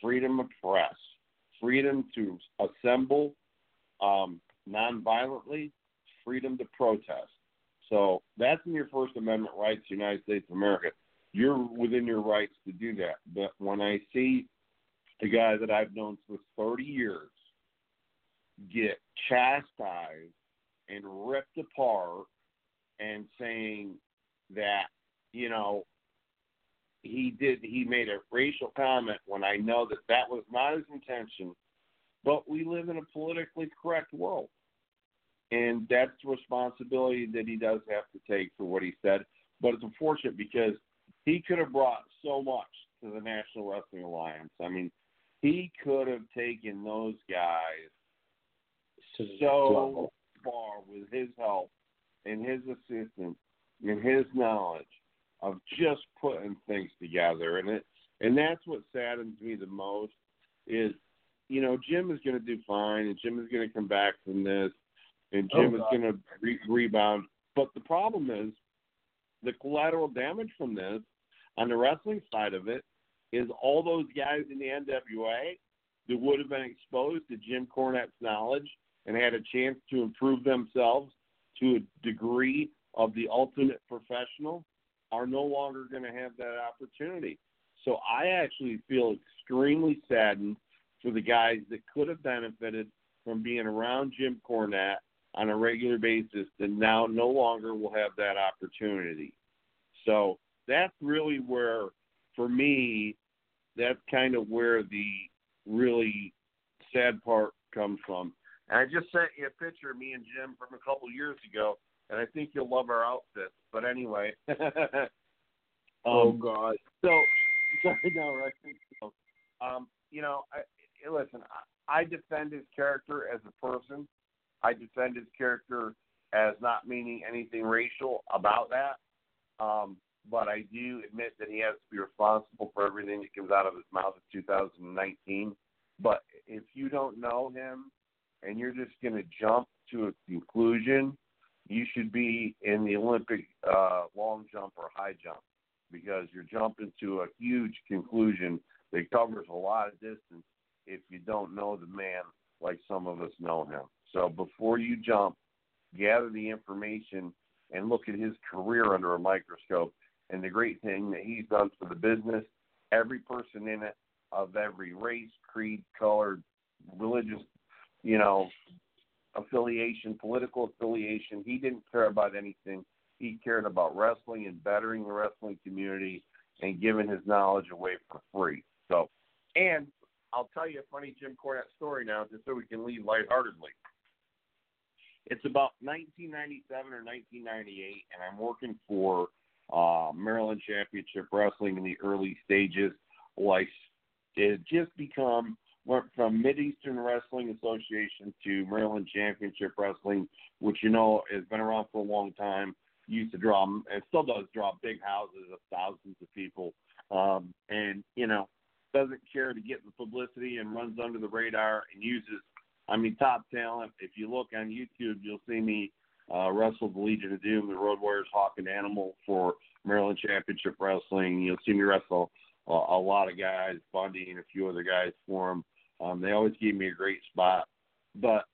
freedom of press, freedom to assemble um, nonviolently, freedom to protest. So that's in your First Amendment rights, United States of America. You're within your rights to do that. But when I see a guy that I've known for 30 years get chastised and ripped apart and saying that, you know, he did he made a racial comment when I know that that was not his intention, but we live in a politically correct world. And that's the responsibility that he does have to take for what he said. But it's unfortunate because he could have brought so much to the National Wrestling Alliance. I mean, he could have taken those guys so far with his help and his assistance and his knowledge of just putting things together. And it and that's what saddens me the most is you know Jim is going to do fine and Jim is going to come back from this and Oh, Jim is going to re- rebound. But the problem is the collateral damage from this on the wrestling side of it is all those guys in the NWA that would have been exposed to Jim Cornette's knowledge and had a chance to improve themselves to a degree of the ultimate professional are no longer going to have that opportunity. So I actually feel extremely saddened for the guys that could have benefited from being around Jim Cornette on a regular basis that now no longer will have that opportunity. So that's really where, for me, that's kind of where the really sad part comes from And I just sent you a picture of me and Jim from a couple years ago, and I think you'll love our outfits. But anyway, um, [LAUGHS] oh God. So, [LAUGHS] sorry, no, right? So, um, you know, I, listen, I, I defend his character as a person. I defend his character as not meaning anything racial about that. Um, but I do admit that he has to be responsible for everything that comes out of his mouth in 2019. But if you don't know him and you're just going to jump to a conclusion, you should be in the Olympic uh, long jump or high jump because you're jumping to a huge conclusion that covers a lot of distance if you don't know the man like some of us know him. So before you jump, gather the information and look at his career under a microscope and the great thing that he's done for the business. Every person in it of every race, creed, color, religious, you know, affiliation, political affiliation. He didn't care about anything. He cared about wrestling and bettering the wrestling community and giving his knowledge away for free. So, and I'll tell you a funny Jim Cornette story now, just so we can leave lightheartedly. It's about 1997 or 1998, and I'm working for uh, Maryland Championship Wrestling in the early stages. Like it had just become went from Mid Eastern Wrestling Association to Maryland Championship Wrestling, which you know has been around for a long time. Used to draw and still does draw big houses of thousands of people, um, and you know doesn't care to get the publicity and runs under the radar and uses, I mean, top talent. If you look on YouTube, you'll see me uh, wrestled the Legion of Doom, the Road Warriors, Hawk and Animal for Maryland Championship Wrestling. You'll see me wrestle uh, a lot of guys, Bundy and a few other guys for them. Um, they always gave me a great spot. But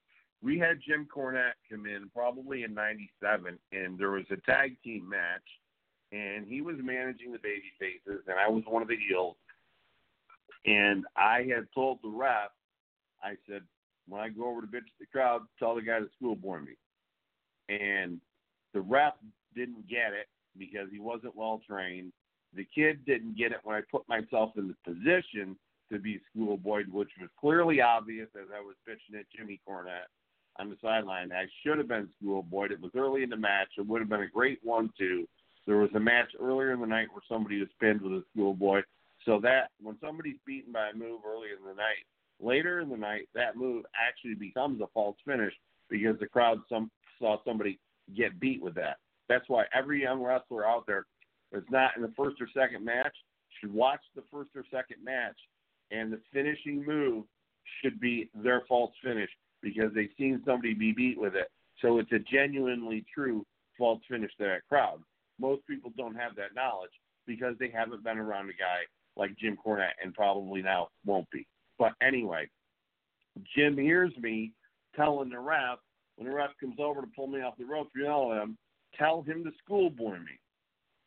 we had Jim Cornette come in probably in '97, and there was a tag team match, and he was managing the baby faces, and I was one of the heels. And I had told the ref, I said, when I go over to bitch the crowd, tell the guy to schoolboy me and the ref didn't get it because he wasn't well trained. The kid didn't get it when I put myself in the position to be schoolboyed, which was clearly obvious as I was pitching at Jimmy Cornette on the sideline. I should have been schoolboyed. It was early in the match. It would have been a great one-two. There was a match earlier in the night where somebody was pinned with a schoolboy. So that when somebody's beaten by a move early in the night, later in the night, that move actually becomes a false finish because the crowd some saw somebody get beat with that. That's why every young wrestler out there that's not in the first or second match should watch the first or second match, and the finishing move should be their false finish because they've seen somebody be beat with it. So it's a genuinely true false finish to that crowd. Most people don't have that knowledge because they haven't been around a guy like Jim Cornette and probably now won't be. But anyway, Jim hears me telling the ref when the ref comes over to pull me off the rope, you know him, tell him to schoolboy me.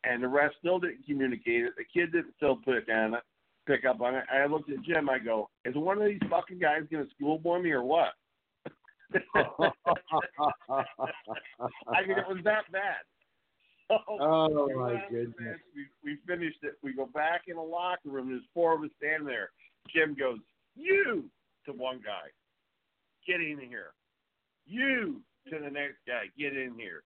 And the ref still didn't communicate it. The kid didn't still on it, pick up on it. I looked at Jim. I go, "Is one of these fucking guys gonna schoolboy me or what?" [LAUGHS] I mean, it was that bad. So, [LAUGHS] oh, oh my goodness! We, we finished it. We go back in the locker room. There's four of us standing there. Jim goes, "You," to one guy, "Get in here." You to the next guy, get in here.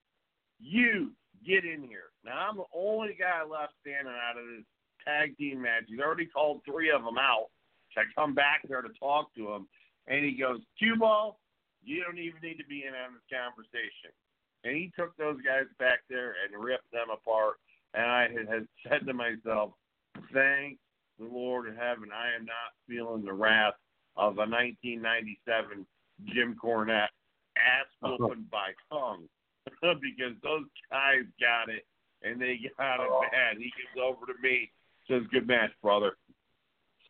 You get in here. Now I'm the only guy left standing out of this tag team match. He's already called three of them out. So I come back there to talk to him, and he goes, "Cue ball, you don't even need to be in on this conversation." And he took those guys back there and ripped them apart. And I had, had said to myself, "Thank the Lord in heaven, I am not feeling the wrath of a 1997 Jim Cornette uh-huh. ass whooping by tongue [LAUGHS] because those guys got it and they got it uh-huh. bad. He comes over to me, says, "Good match, brother."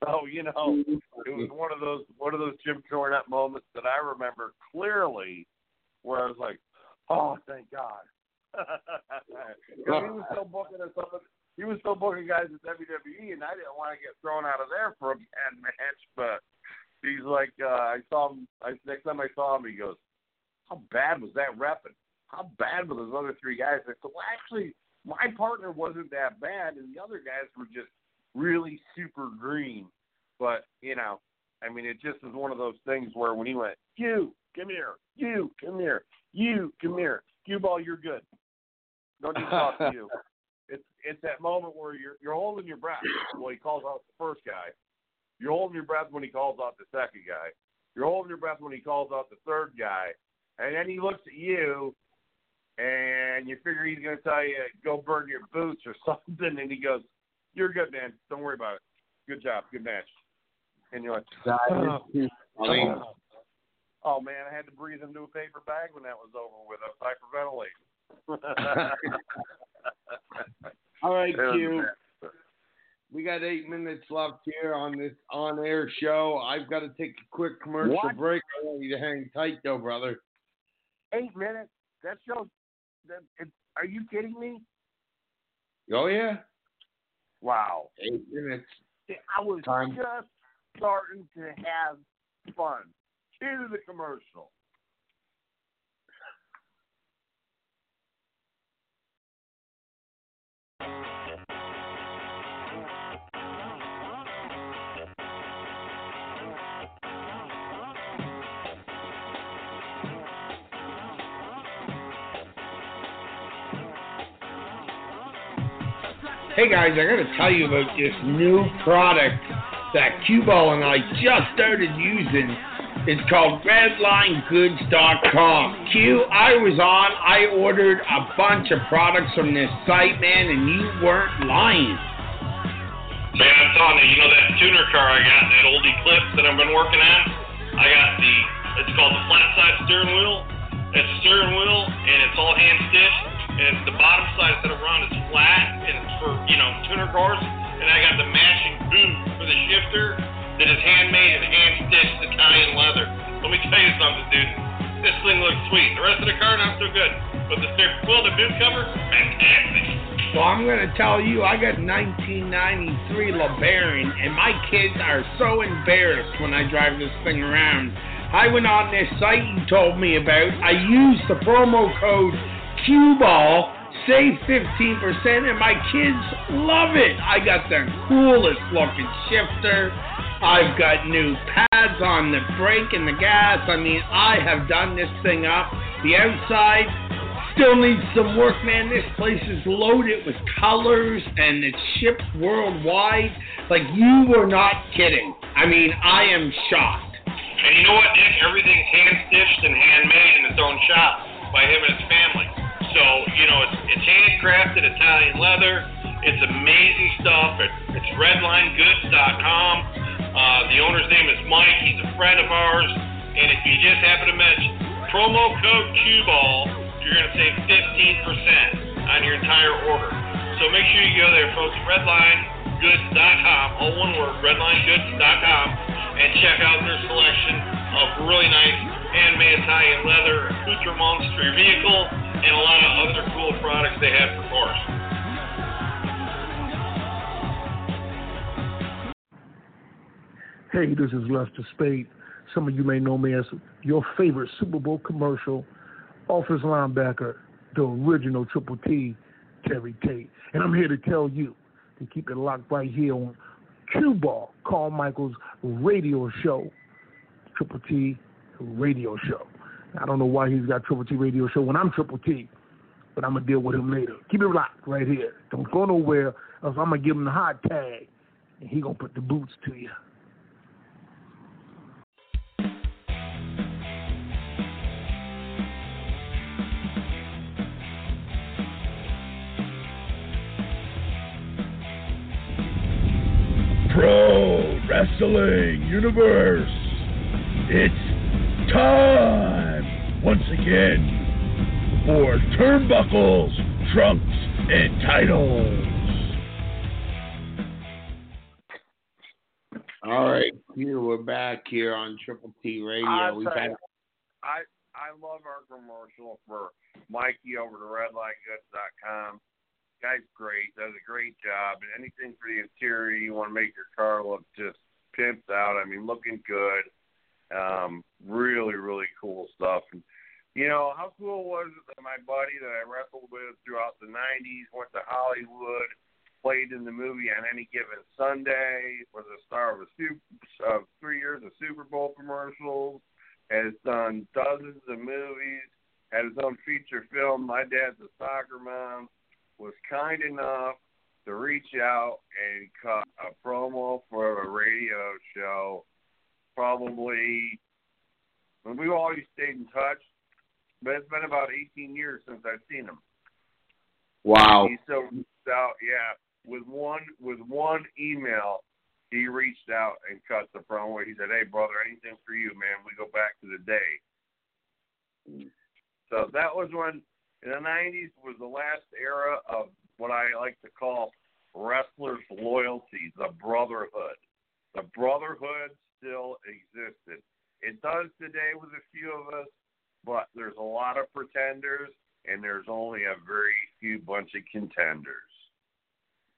So you know, it was one of those one of those Jim Cornette moments that I remember clearly, where I was like, "Oh, thank God." [LAUGHS] he was still booking us up. He was still booking guys at WWE, and I didn't want to get thrown out of there for a bad match. But he's like, uh, I saw him. I, next time I saw him, he goes, how bad was that repping? How bad were those other three guys? I said, well, actually, my partner wasn't that bad, and the other guys were just really super green. But you know, I mean, it just was one of those things where when he went, you, come here. You, come here. You, come here. Cue ball, you're good. Don't need to talk to you. [LAUGHS] It's it's that moment where you're you're holding your breath when he calls out the first guy. You're holding your breath when he calls out the second guy. You're holding your breath when he calls out the third guy. And then he looks at you and you figure he's going to tell you, go burn your boots or [LAUGHS] something. And he goes, You're good, man. Don't worry about it. Good job. Good match. And you're like, oh, oh, oh man, I had to breathe into a paper bag when that was over with. I was hyperventilating. [LAUGHS] All right, Cue. We got eight minutes left here on this on-air show. I've got to take a quick commercial what? break. I want you to hang tight, though, brother. Eight minutes? That shows. That, it, are you kidding me? Oh yeah. Wow. Eight minutes. I was Time. just starting to have fun. Cue the commercial. Hey guys, I gotta tell you about this new product that Cue Ball and I just started using. It's called RedlineGoods.com. Cue, I was on, I ordered a bunch of products from this site, man, and you weren't lying. Man, I'm telling you, you know that tuner car I got, that old Eclipse that I've been working on? I got the, it's called the flat side steering wheel. It's a steering wheel, and it's all hand stitched and the bottom side instead of round is flat, and it's for you know tuner cars. And I got the matching boot for the shifter that is handmade and hand stitched Italian leather. Let me tell you something, dude. This thing looks sweet. The rest of the car not so good, but the steering wheel, the boot cover, fantastic. Well, I'm to tell you, I got 1993 LeBaron, and my kids are so embarrassed when I drive this thing around. I went on this site you told me about. I used the promo code cue ball, save 15%, and my kids love it. I got the coolest looking shifter. I've got new pads on the brake and the gas. I mean, I have done this thing up. The outside still needs some work, man. This place is loaded with colors and it's shipped worldwide. Like, you were not kidding. I mean, I am shocked. And you know what, Nick? Everything's hand stitched and handmade in its own shop by him and his family. So, you know, it's, it's handcrafted Italian leather. It's amazing stuff. It, it's redlinegoods.com. Uh, the owner's name is Mike. He's a friend of ours. And if you just happen to mention promo code QBall, you're going to save 15% on your entire order. So make sure you go there, folks, redlinegoods.com, all one word, redlinegoods.com, and check out their selection of really nice handmade Italian leather accoutrements for your vehicle and a lot of other cool products they have for cars. Hey, this is Lester Speight. Some of you may know me as your favorite Super Bowl commercial, office linebacker, the original Triple T, Terry Tate. And I'm here to tell you to keep it locked right here on Cue Ball, Carmichael's radio show, Triple T radio show. I don't know why he's got Triple T radio show when I'm Triple T, but I'm gonna deal with him later. Keep it locked right here. Don't go nowhere, else I'm gonna give him the hot tag, and he gonna put the boots to you. Pro Wrestling Universe. It's time once again for turnbuckles, trunks, and titles. All right, here we're back here on Triple T Radio. I'll We've had I I love our commercial for Mikey over to redlightgoods.com. Guy's great, does a great job, and anything for the interior you want to make your car look just pimped out. I mean, looking good. Um, really, really cool stuff. And you know, how cool was it that my buddy that I wrestled with throughout the 90s went to Hollywood, played in the movie on any given Sunday, was a star of a super, uh, three years of Super Bowl commercials, has done dozens of movies, had his own feature film. My dad's a soccer mom. Was kind enough to reach out and cut a promo for a radio show. Probably, and we've always stayed in touch, but it's been about 18 years since I've seen him. Wow. He still reached out, yeah, with one with one email. He reached out and cut the promo. He said, "Hey, brother, anything for you, man? We go back to the day." So that was when in the '90s was the last era of what I like to call wrestlers' loyalty, the brotherhood. The brotherhood still existed. It does today with a few of us, but there's a lot of pretenders, and there's only a very few bunch of contenders.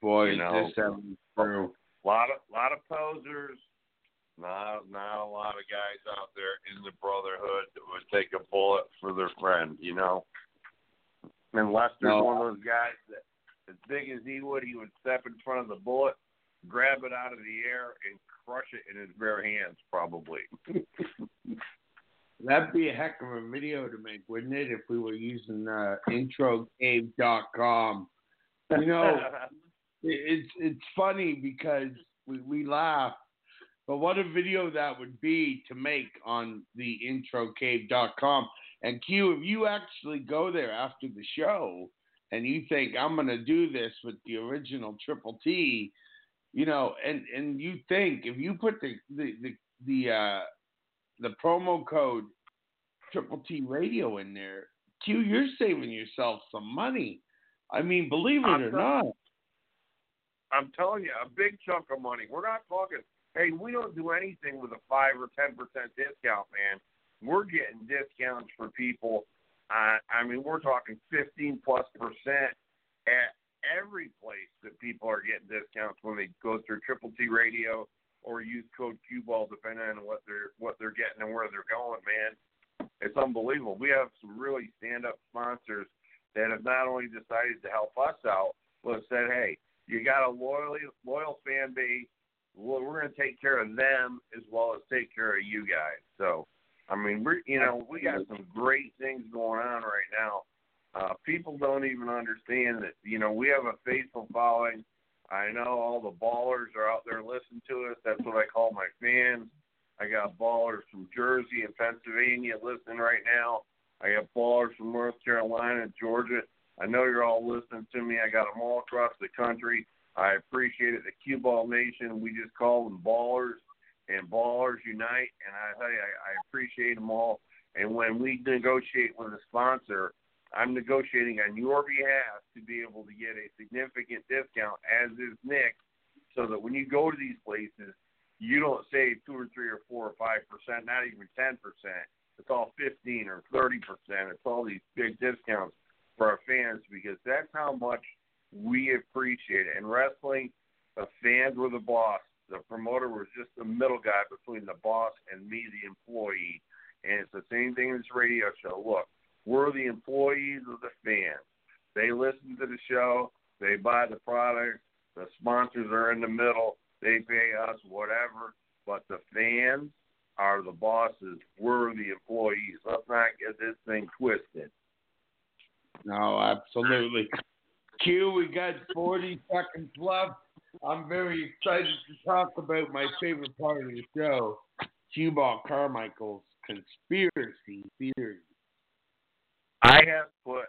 Boy, You know, this sounds true. A lot of lot of posers, not not a lot of guys out there in the brotherhood that would take a bullet for their friend, you know. And Lester's No. one of those guys that, as big as he would, he would step in front of the bullet, grab it out of the air, and crush it in his bare hands, probably. [LAUGHS] That'd be a heck of a video to make, wouldn't it? If we were using uh, introcave.com. You know, [LAUGHS] it's it's funny because we, we laugh, but what a video that would be to make on the introcave.com. And Cue, if you actually go there after the show and you think I'm gonna do this with the original Triple T, you know, and and you think if you put the the the, the uh the promo code Triple T Radio in there, Cue, you're saving yourself some money. I mean, believe it I'm or telling- not. I'm telling you, a big chunk of money. We're not talking. Hey, we don't do anything with a five or ten percent discount, man. We're getting discounts for people. Uh, I mean, we're talking fifteen plus percent at every place that people are getting discounts when they go through Triple T Radio or use code QBall, depending on what they're what they're getting and where they're going. Man, it's unbelievable. We have some really stand-up sponsors that have not only decided to help us out, but said, hey you got a loyal loyal fan base. Well, we're going to take care of them as well as take care of you guys. So, I mean, we're you know we got some great things going on right now. Uh, people don't even understand that you know we have a faithful following. I know all the ballers are out there listening to us. That's what I call my fans. I got ballers from Jersey and Pennsylvania listening right now. I got ballers from North Carolina, Georgia. I know you're all listening to me. I got them all across the country. I appreciate it. The Cue Ball Nation, we just call them ballers, and ballers unite. And I tell you, I, I appreciate them all. And when we negotiate with a sponsor, I'm negotiating on your behalf to be able to get a significant discount, as is Nick, so that when you go to these places, you don't save two or three or four or five percent, not even ten percent. It's all fifteen or thirty percent. It's all these big discounts for our fans because that's how much we appreciate it. In wrestling, the fans were the boss. The promoter was just the middle guy between the boss and me, the employee. And it's the same thing in this radio show. Look, we're the employees of the fans. They listen to the show, they buy the product, the sponsors are in the middle, they pay us whatever, but the fans are the bosses. We're the employees. Let's not get this thing twisted. No, absolutely. Cue, we got 40 seconds left. I'm very excited to talk about my favorite part of the show, Cue Ball Carmichael's conspiracy theory. I have put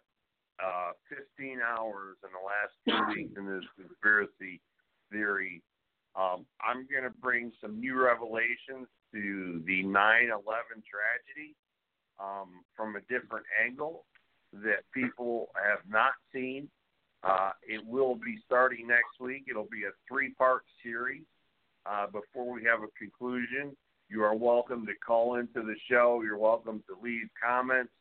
uh, 15 hours in the last two [CLEARS THROAT] weeks in this conspiracy theory. Um, I'm going to bring some new revelations to the 9 11 tragedy um, from a different angle that people have not seen. Uh, it will be starting next week. It'll be a three part series. Uh, before we have a conclusion, you are welcome to call into the show. You're welcome to leave comments,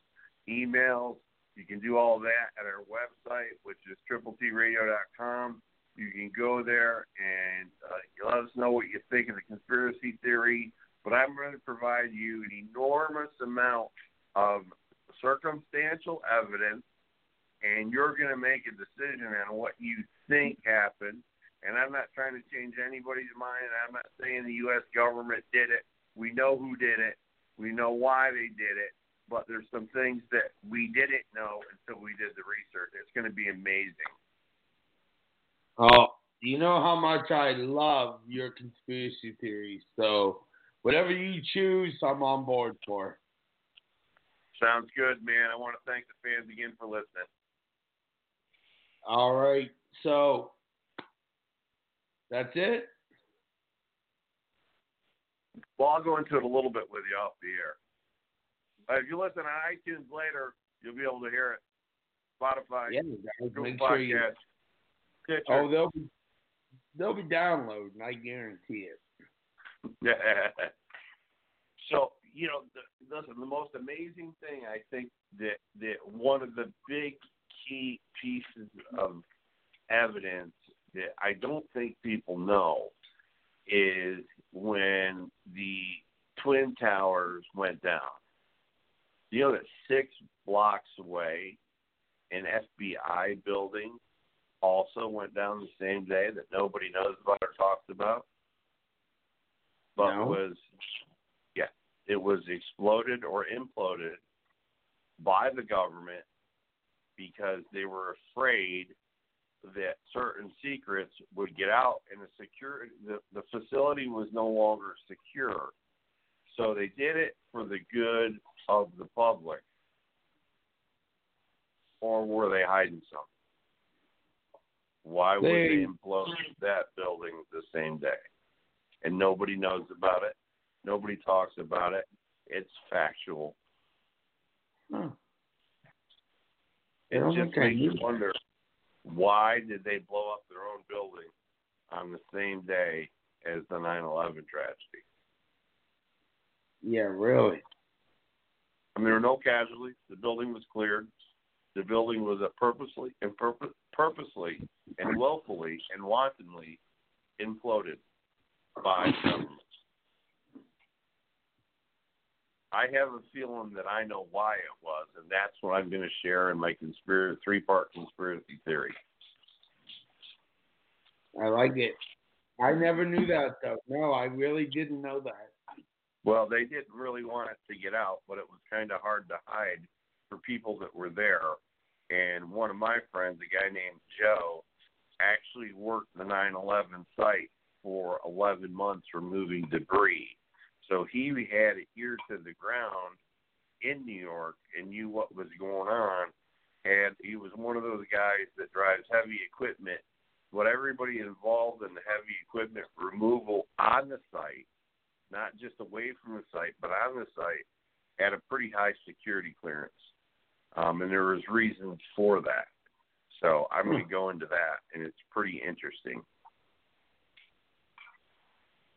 emails. You can do all that at our website, which is tripletradio.com. You can go there and uh, let us know what you think of the conspiracy theory. But I'm going to provide you an enormous amount of circumstantial evidence, and you're going to make a decision on what you think happened. And I'm not trying to change anybody's mind. I'm not saying the U.S. government did it. We know who did it. We know why they did it, but there's some things that we didn't know until we did the research. It's going to be amazing. Oh, you know how much I love your conspiracy theories. So whatever you choose, I'm on board for. Sounds good, man. I want to thank the fans again for listening. All right. So that's it. Well, I'll go into it a little bit with you off the air. If you listen on iTunes later, you'll be able to hear it. Spotify, Yeah, Google make sure you. Stitcher. Oh, they'll be they'll be downloading. I guarantee it. [LAUGHS] so you know, the, listen. The most amazing thing I think that that one of the big key pieces of evidence that I don't think people know is when the twin towers went down. You know that six blocks away, an FBI building also went down the same day that nobody knows about or talks about. But No. was yeah, it was exploded or imploded by the government because they were afraid that certain secrets would get out and the security the, the facility was no longer secure. So they did it for the good of the public. Or were they hiding something? Why would They- they implode that building the same day? And nobody knows about it. Nobody talks about it. It's factual. Huh. It just makes you wonder why did they blow up their own building on the same day as the 9/11 tragedy? Yeah, really. Mean, there were no casualties. The building was cleared. The building was purposely and purpose, purposely and willfully and wantonly imploded by government. I have a feeling that I know why it was, and that's what I'm going to share in my conspiracy three-part conspiracy theory. I like it. I never knew that though. No, I really didn't know that. Well, they didn't really want it to get out, but it was kind of hard to hide for people that were there. And one of my friends, a guy named Joe, actually worked the 9/11 site for 11 months removing debris. So he had an ear to the ground in New York and knew what was going on. And he was one of those guys that drives heavy equipment. What everybody involved in the heavy equipment removal on the site not just away from the site, but on the site, had a pretty high security clearance. Um, and there was reasons for that. So I'm going to go into that, and it's pretty interesting.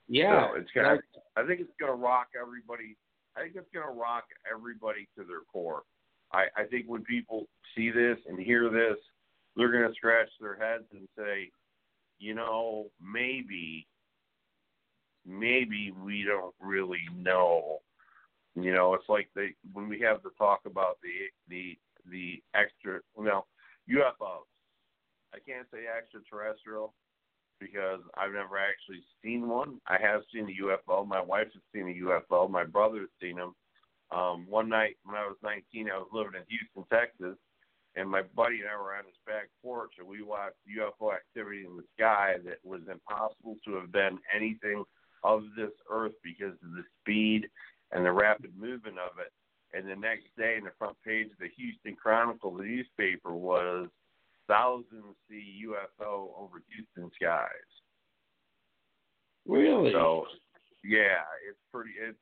Yeah, So it's gonna, I think it's going to rock everybody. I think it's going to rock everybody to their core. I, I think when people see this and hear this, they're going to scratch their heads and say, you know, maybe, maybe we don't really know. You know, it's like they when we have the talk about the the the extra well UFOs. I can't say extraterrestrial because I've never actually seen one. I have seen a UFO. My wife has seen a UFO. My brother has seen them. Um, one night when I was 19, I was living in Houston, Texas, and my buddy and I were on his back porch, and we watched UFO activity in the sky that was impossible to have been anything of this earth because of the speed and the rapid movement of it. And the next day, in the front page of the Houston Chronicle, the newspaper was thousands see UFO over Houston skies. really. So, yeah, it's pretty. It's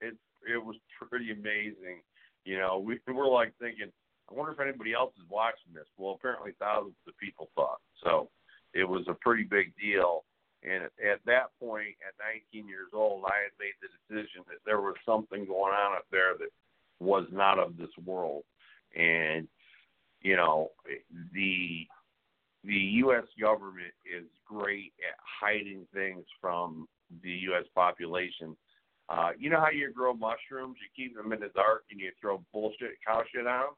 it's it was pretty amazing. You know, we [LAUGHS] were like thinking, I wonder if anybody else is watching this. Well, apparently thousands of people thought. So, it was a pretty big deal. And at, at that point, at 19 years old, I had made the decision that there was something going on up there that was not of this world. And you know, the the U.S. government is great at hiding things from the U.S. population. Uh, you know how you grow mushrooms? You keep them in the dark and you throw bullshit cow shit on them.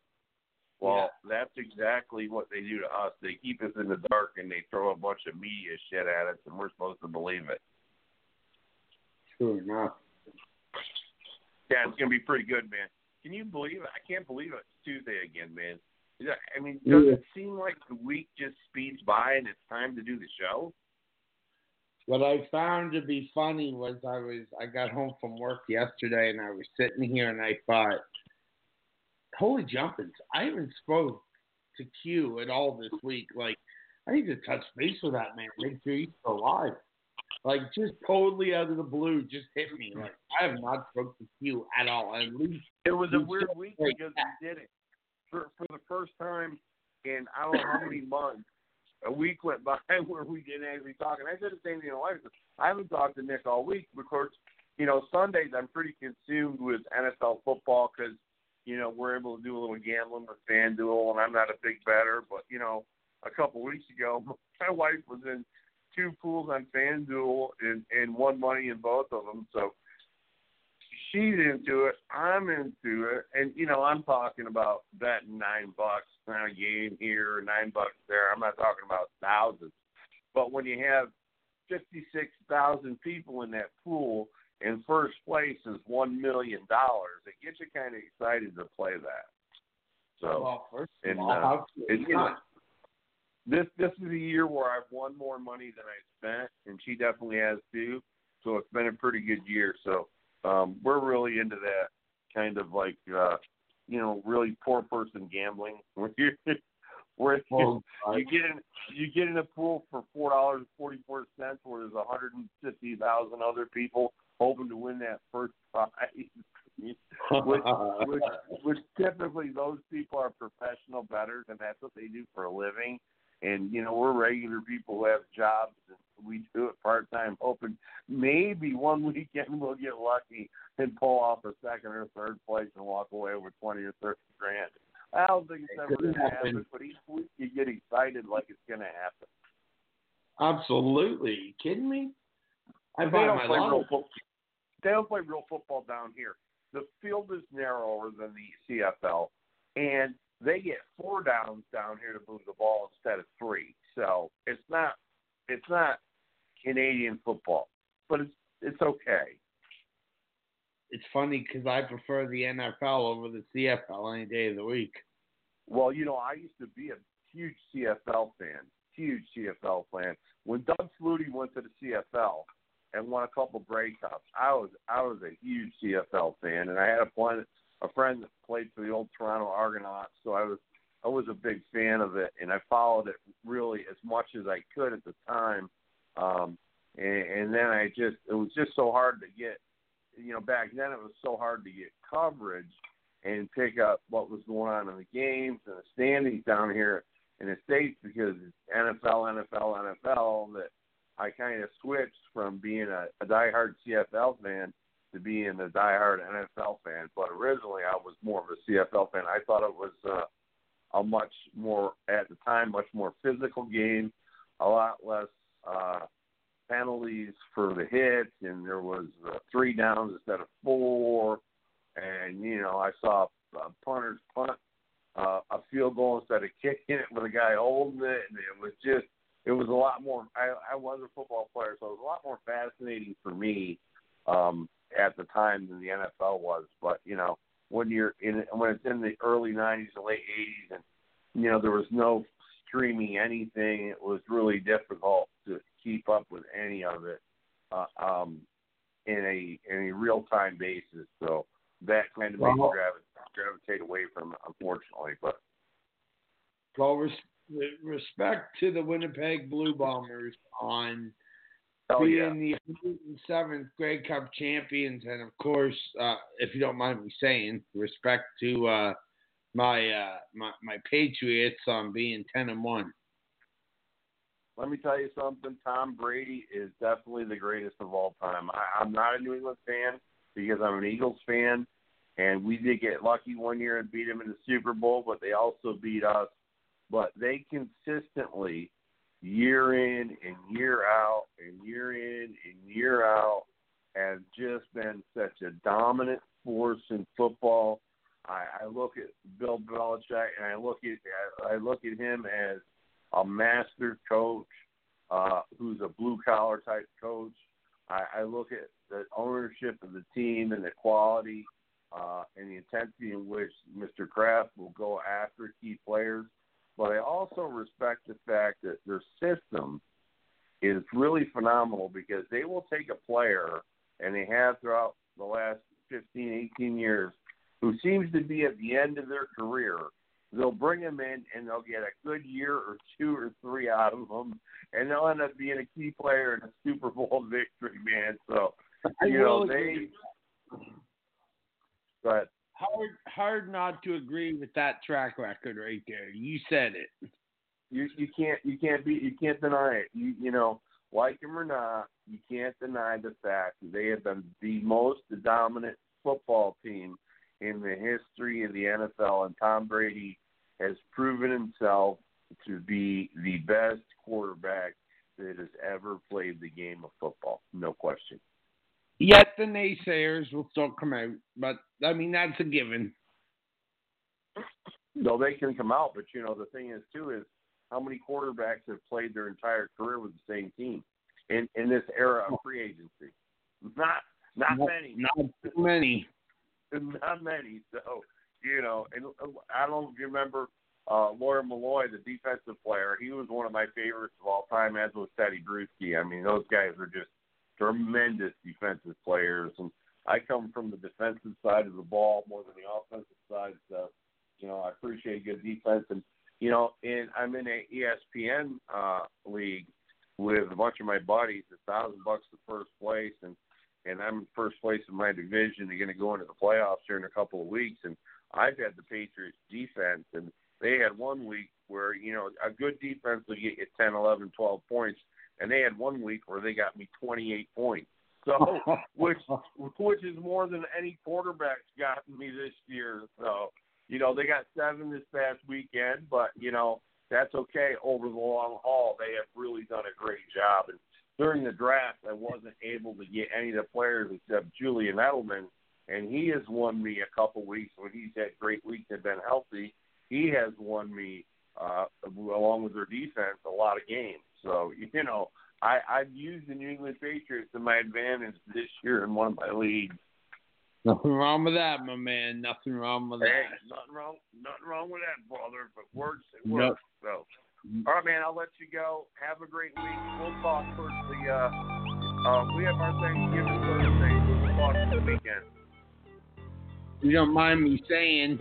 Well, that's exactly what they do to us. They keep us in the dark and they throw a bunch of media shit at us, and we're supposed to believe it. True enough. Yeah, it's gonna be pretty good, man. Can you believe it? I can't believe it. It's Tuesday again, man. I mean, does Yeah. it seem like the week just speeds by and it's time to do the show? What I found to be funny was I was I got home from work yesterday and I was sitting here and I thought, holy jumpins, I haven't spoke to Cue at all this week. Like, I need to touch base with that man, make sure he's still alive. Like, just totally out of the blue, just hit me. Like, I have not spoke to Cue at all. At least It was a weird week like because we did it for for the first time in I don't know how many months. A week went by [LAUGHS] where we didn't actually talk, and I said the same thing to my wife. I haven't talked to Nick all week because you know Sundays I'm pretty consumed with NFL football because you know we're able to do a little gambling with FanDuel, and I'm not a big better, but you know a couple weeks ago [LAUGHS] my wife was in two pools on FanDuel and and won money in both of them, so she's into it, I'm into it, and you know, I'm talking about betting nine bucks a game here, nine bucks there. I'm not talking about thousands. But when you have fifty six thousand people in that pool and first place is one million dollars, it gets you kinda excited to play that. So well, first and, all, uh, it's you know, this this is a year where I've won more money than I spent, and she definitely has too. So it's been a pretty good year. So um, we're really into that kind of like uh, you know really poor person gambling. [LAUGHS] Where you where you, well, you get in you get in a pool for four dollars and forty four cents, where there's a hundred and fifty thousand other people hoping to win that first prize. [LAUGHS] which, which, which typically those people are professional bettors, and that's what they do for a living. And you know, we're regular people who have jobs, and we do it part time, hoping maybe one [LAUGHS] weekend we'll get lucky and pull off a second or third place and walk away with twenty or thirty grand. I don't think it's ever going to happen, but each week you get excited like it's going to happen. Absolutely. you kidding me? I buy my lotto. They don't play real football down here. The field is narrower than the CFL, and they get four downs down here to move the ball instead of three. So it's not it's not Canadian football, but it's it's okay. It's funny because I prefer the NFL over the CFL any day of the week. Well, you know, I used to be a huge CFL fan, huge CFL fan. When Doug Flutie went to the CFL and won a couple Grey Cups, I was I was a huge CFL fan, and I had a friend a friend that played for the old Toronto Argonauts, so I was I was a big fan of it, and I followed it really as much as I could at the time. Um, and, and then I just it was just so hard to get, you know, back then it was so hard to get coverage and pick up what was going on in the games and the standings down here in the states because NFL, NFL, NFL that I kind of switched from being a, a diehard CFL fan to being a diehard NFL fan. But originally, I was more of a CFL fan. I thought it was uh, a much more at the time, much more physical game, a lot less uh, penalties for the hits, and there was uh, three downs instead of four. And you know, I saw uh, punters punt uh, a field goal instead of kicking it with a guy holding it, and it was just it was a lot more. I, I was a football player, so it was a lot more fascinating for me um, at the time than the NFL was. But you know, when you're in when it's in the early '90s and late '80s, and you know there was no streaming anything, it was really difficult to keep up with any of it uh, um, in a in a real time basis. So that kind of made me gravitate, gravitate away from it, unfortunately. But Well, respect to the Winnipeg Blue Bombers on oh yeah. being the 107th Grey Cup champions, and of course, uh, if you don't mind me saying, respect to uh, my, uh, my my Patriots on being 10 and one. let me tell you something. Tom Brady is definitely the greatest of all time. I, I'm not a New England fan because I'm an Eagles fan, and we did get lucky one year and beat them in the Super Bowl, but they also beat us. But they consistently, year in and year out, and year in and year out, have just been such a dominant force in football. I, I look at Bill Belichick, and I look at I look at him as a master coach uh, who's a blue collar type coach. I, I look at the ownership of the team and the quality uh, and the intensity in which Mr. Kraft will go after key players. But I also respect the fact that their system is really phenomenal because they will take a player, and they have throughout the last 15, 18 years, who seems to be at the end of their career. They'll bring him in, and they'll get a good year or two or three out of him, and they'll end up being a key player in a Super Bowl [LAUGHS] victory, man. So, you know, they. But hard hard not to agree with that track record right there. You said it. You you can't you can't be you can't deny it. You you know like him or not, you can't deny the fact that they have been the most dominant football team in the history of the NFL, and Tom Brady has proven himself to be the best quarterback that has ever played the game of football. No question. Yet the naysayers will still come out, but I mean that's a given. No, they can come out, but you know the thing is too is how many quarterbacks have played their entire career with the same team in in this era of free agency? Not not, not many. Not many. [LAUGHS] Not many. So you know, and I don't know if you remember uh, Lawyer Milloy, the defensive player. He was one of my favorites of all time, as was Tedy Bruschi. I mean, those guys are just tremendous defensive players, and I come from the defensive side of the ball more than the offensive side. So, you know, I appreciate good defense, and you know, and I'm in a ESPN uh, league with a bunch of my buddies. A thousand bucks to first place, and and I'm in first place in my division. They're going to go into the playoffs here in a couple of weeks, and I've had the Patriots defense, and they had one week where you know a good defense will get you 10, 11, 12 points and they had one week where they got me 28 points. So, [LAUGHS] which which is more than any quarterback's gotten me this year. So, you know, they got seven this past weekend, but you know that's okay over the long haul. They have really done a great job. And during the draft, I wasn't able to get any of the players except Julian Edelman, and he has won me a couple weeks when he's had great weeks and been healthy. He has won me uh, along with their defense a lot of games. So you know, I I've used the New England Patriots to my advantage this year in one of my leagues. Nothing wrong with that, my man. Nothing wrong with hey, that. Nothing wrong. Nothing wrong with that, brother. But works, it works. Nope. So, all right, man. I'll let you go. Have a great week. We'll talk towards the. Uh, uh, we have our Thanksgiving Thursday. We'll talk this weekend. You don't mind me saying,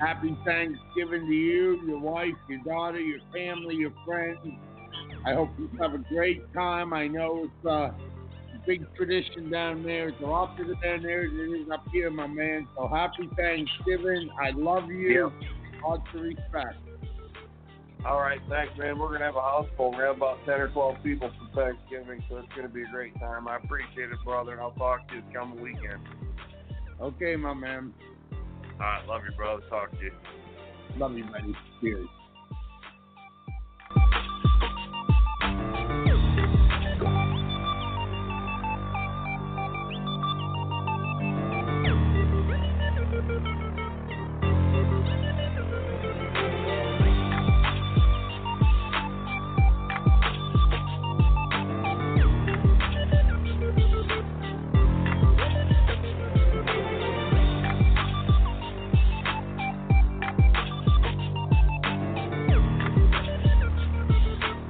Happy Thanksgiving to you, your wife, your daughter, your family, your friends I hope you have a great time. I know it's uh, a big tradition down there. It's a lot bigger down there than it is up here, my man. So happy Thanksgiving. I love you. Yep. Lots of respect. All right, thanks, man. We're gonna have a house full. We're gonna have about ten or twelve people for Thanksgiving, so it's gonna be a great time. I appreciate it, brother, and I'll talk to you come weekend. Okay, my man. All right, love you, brother. Talk to you. Love you, buddy. Cheers.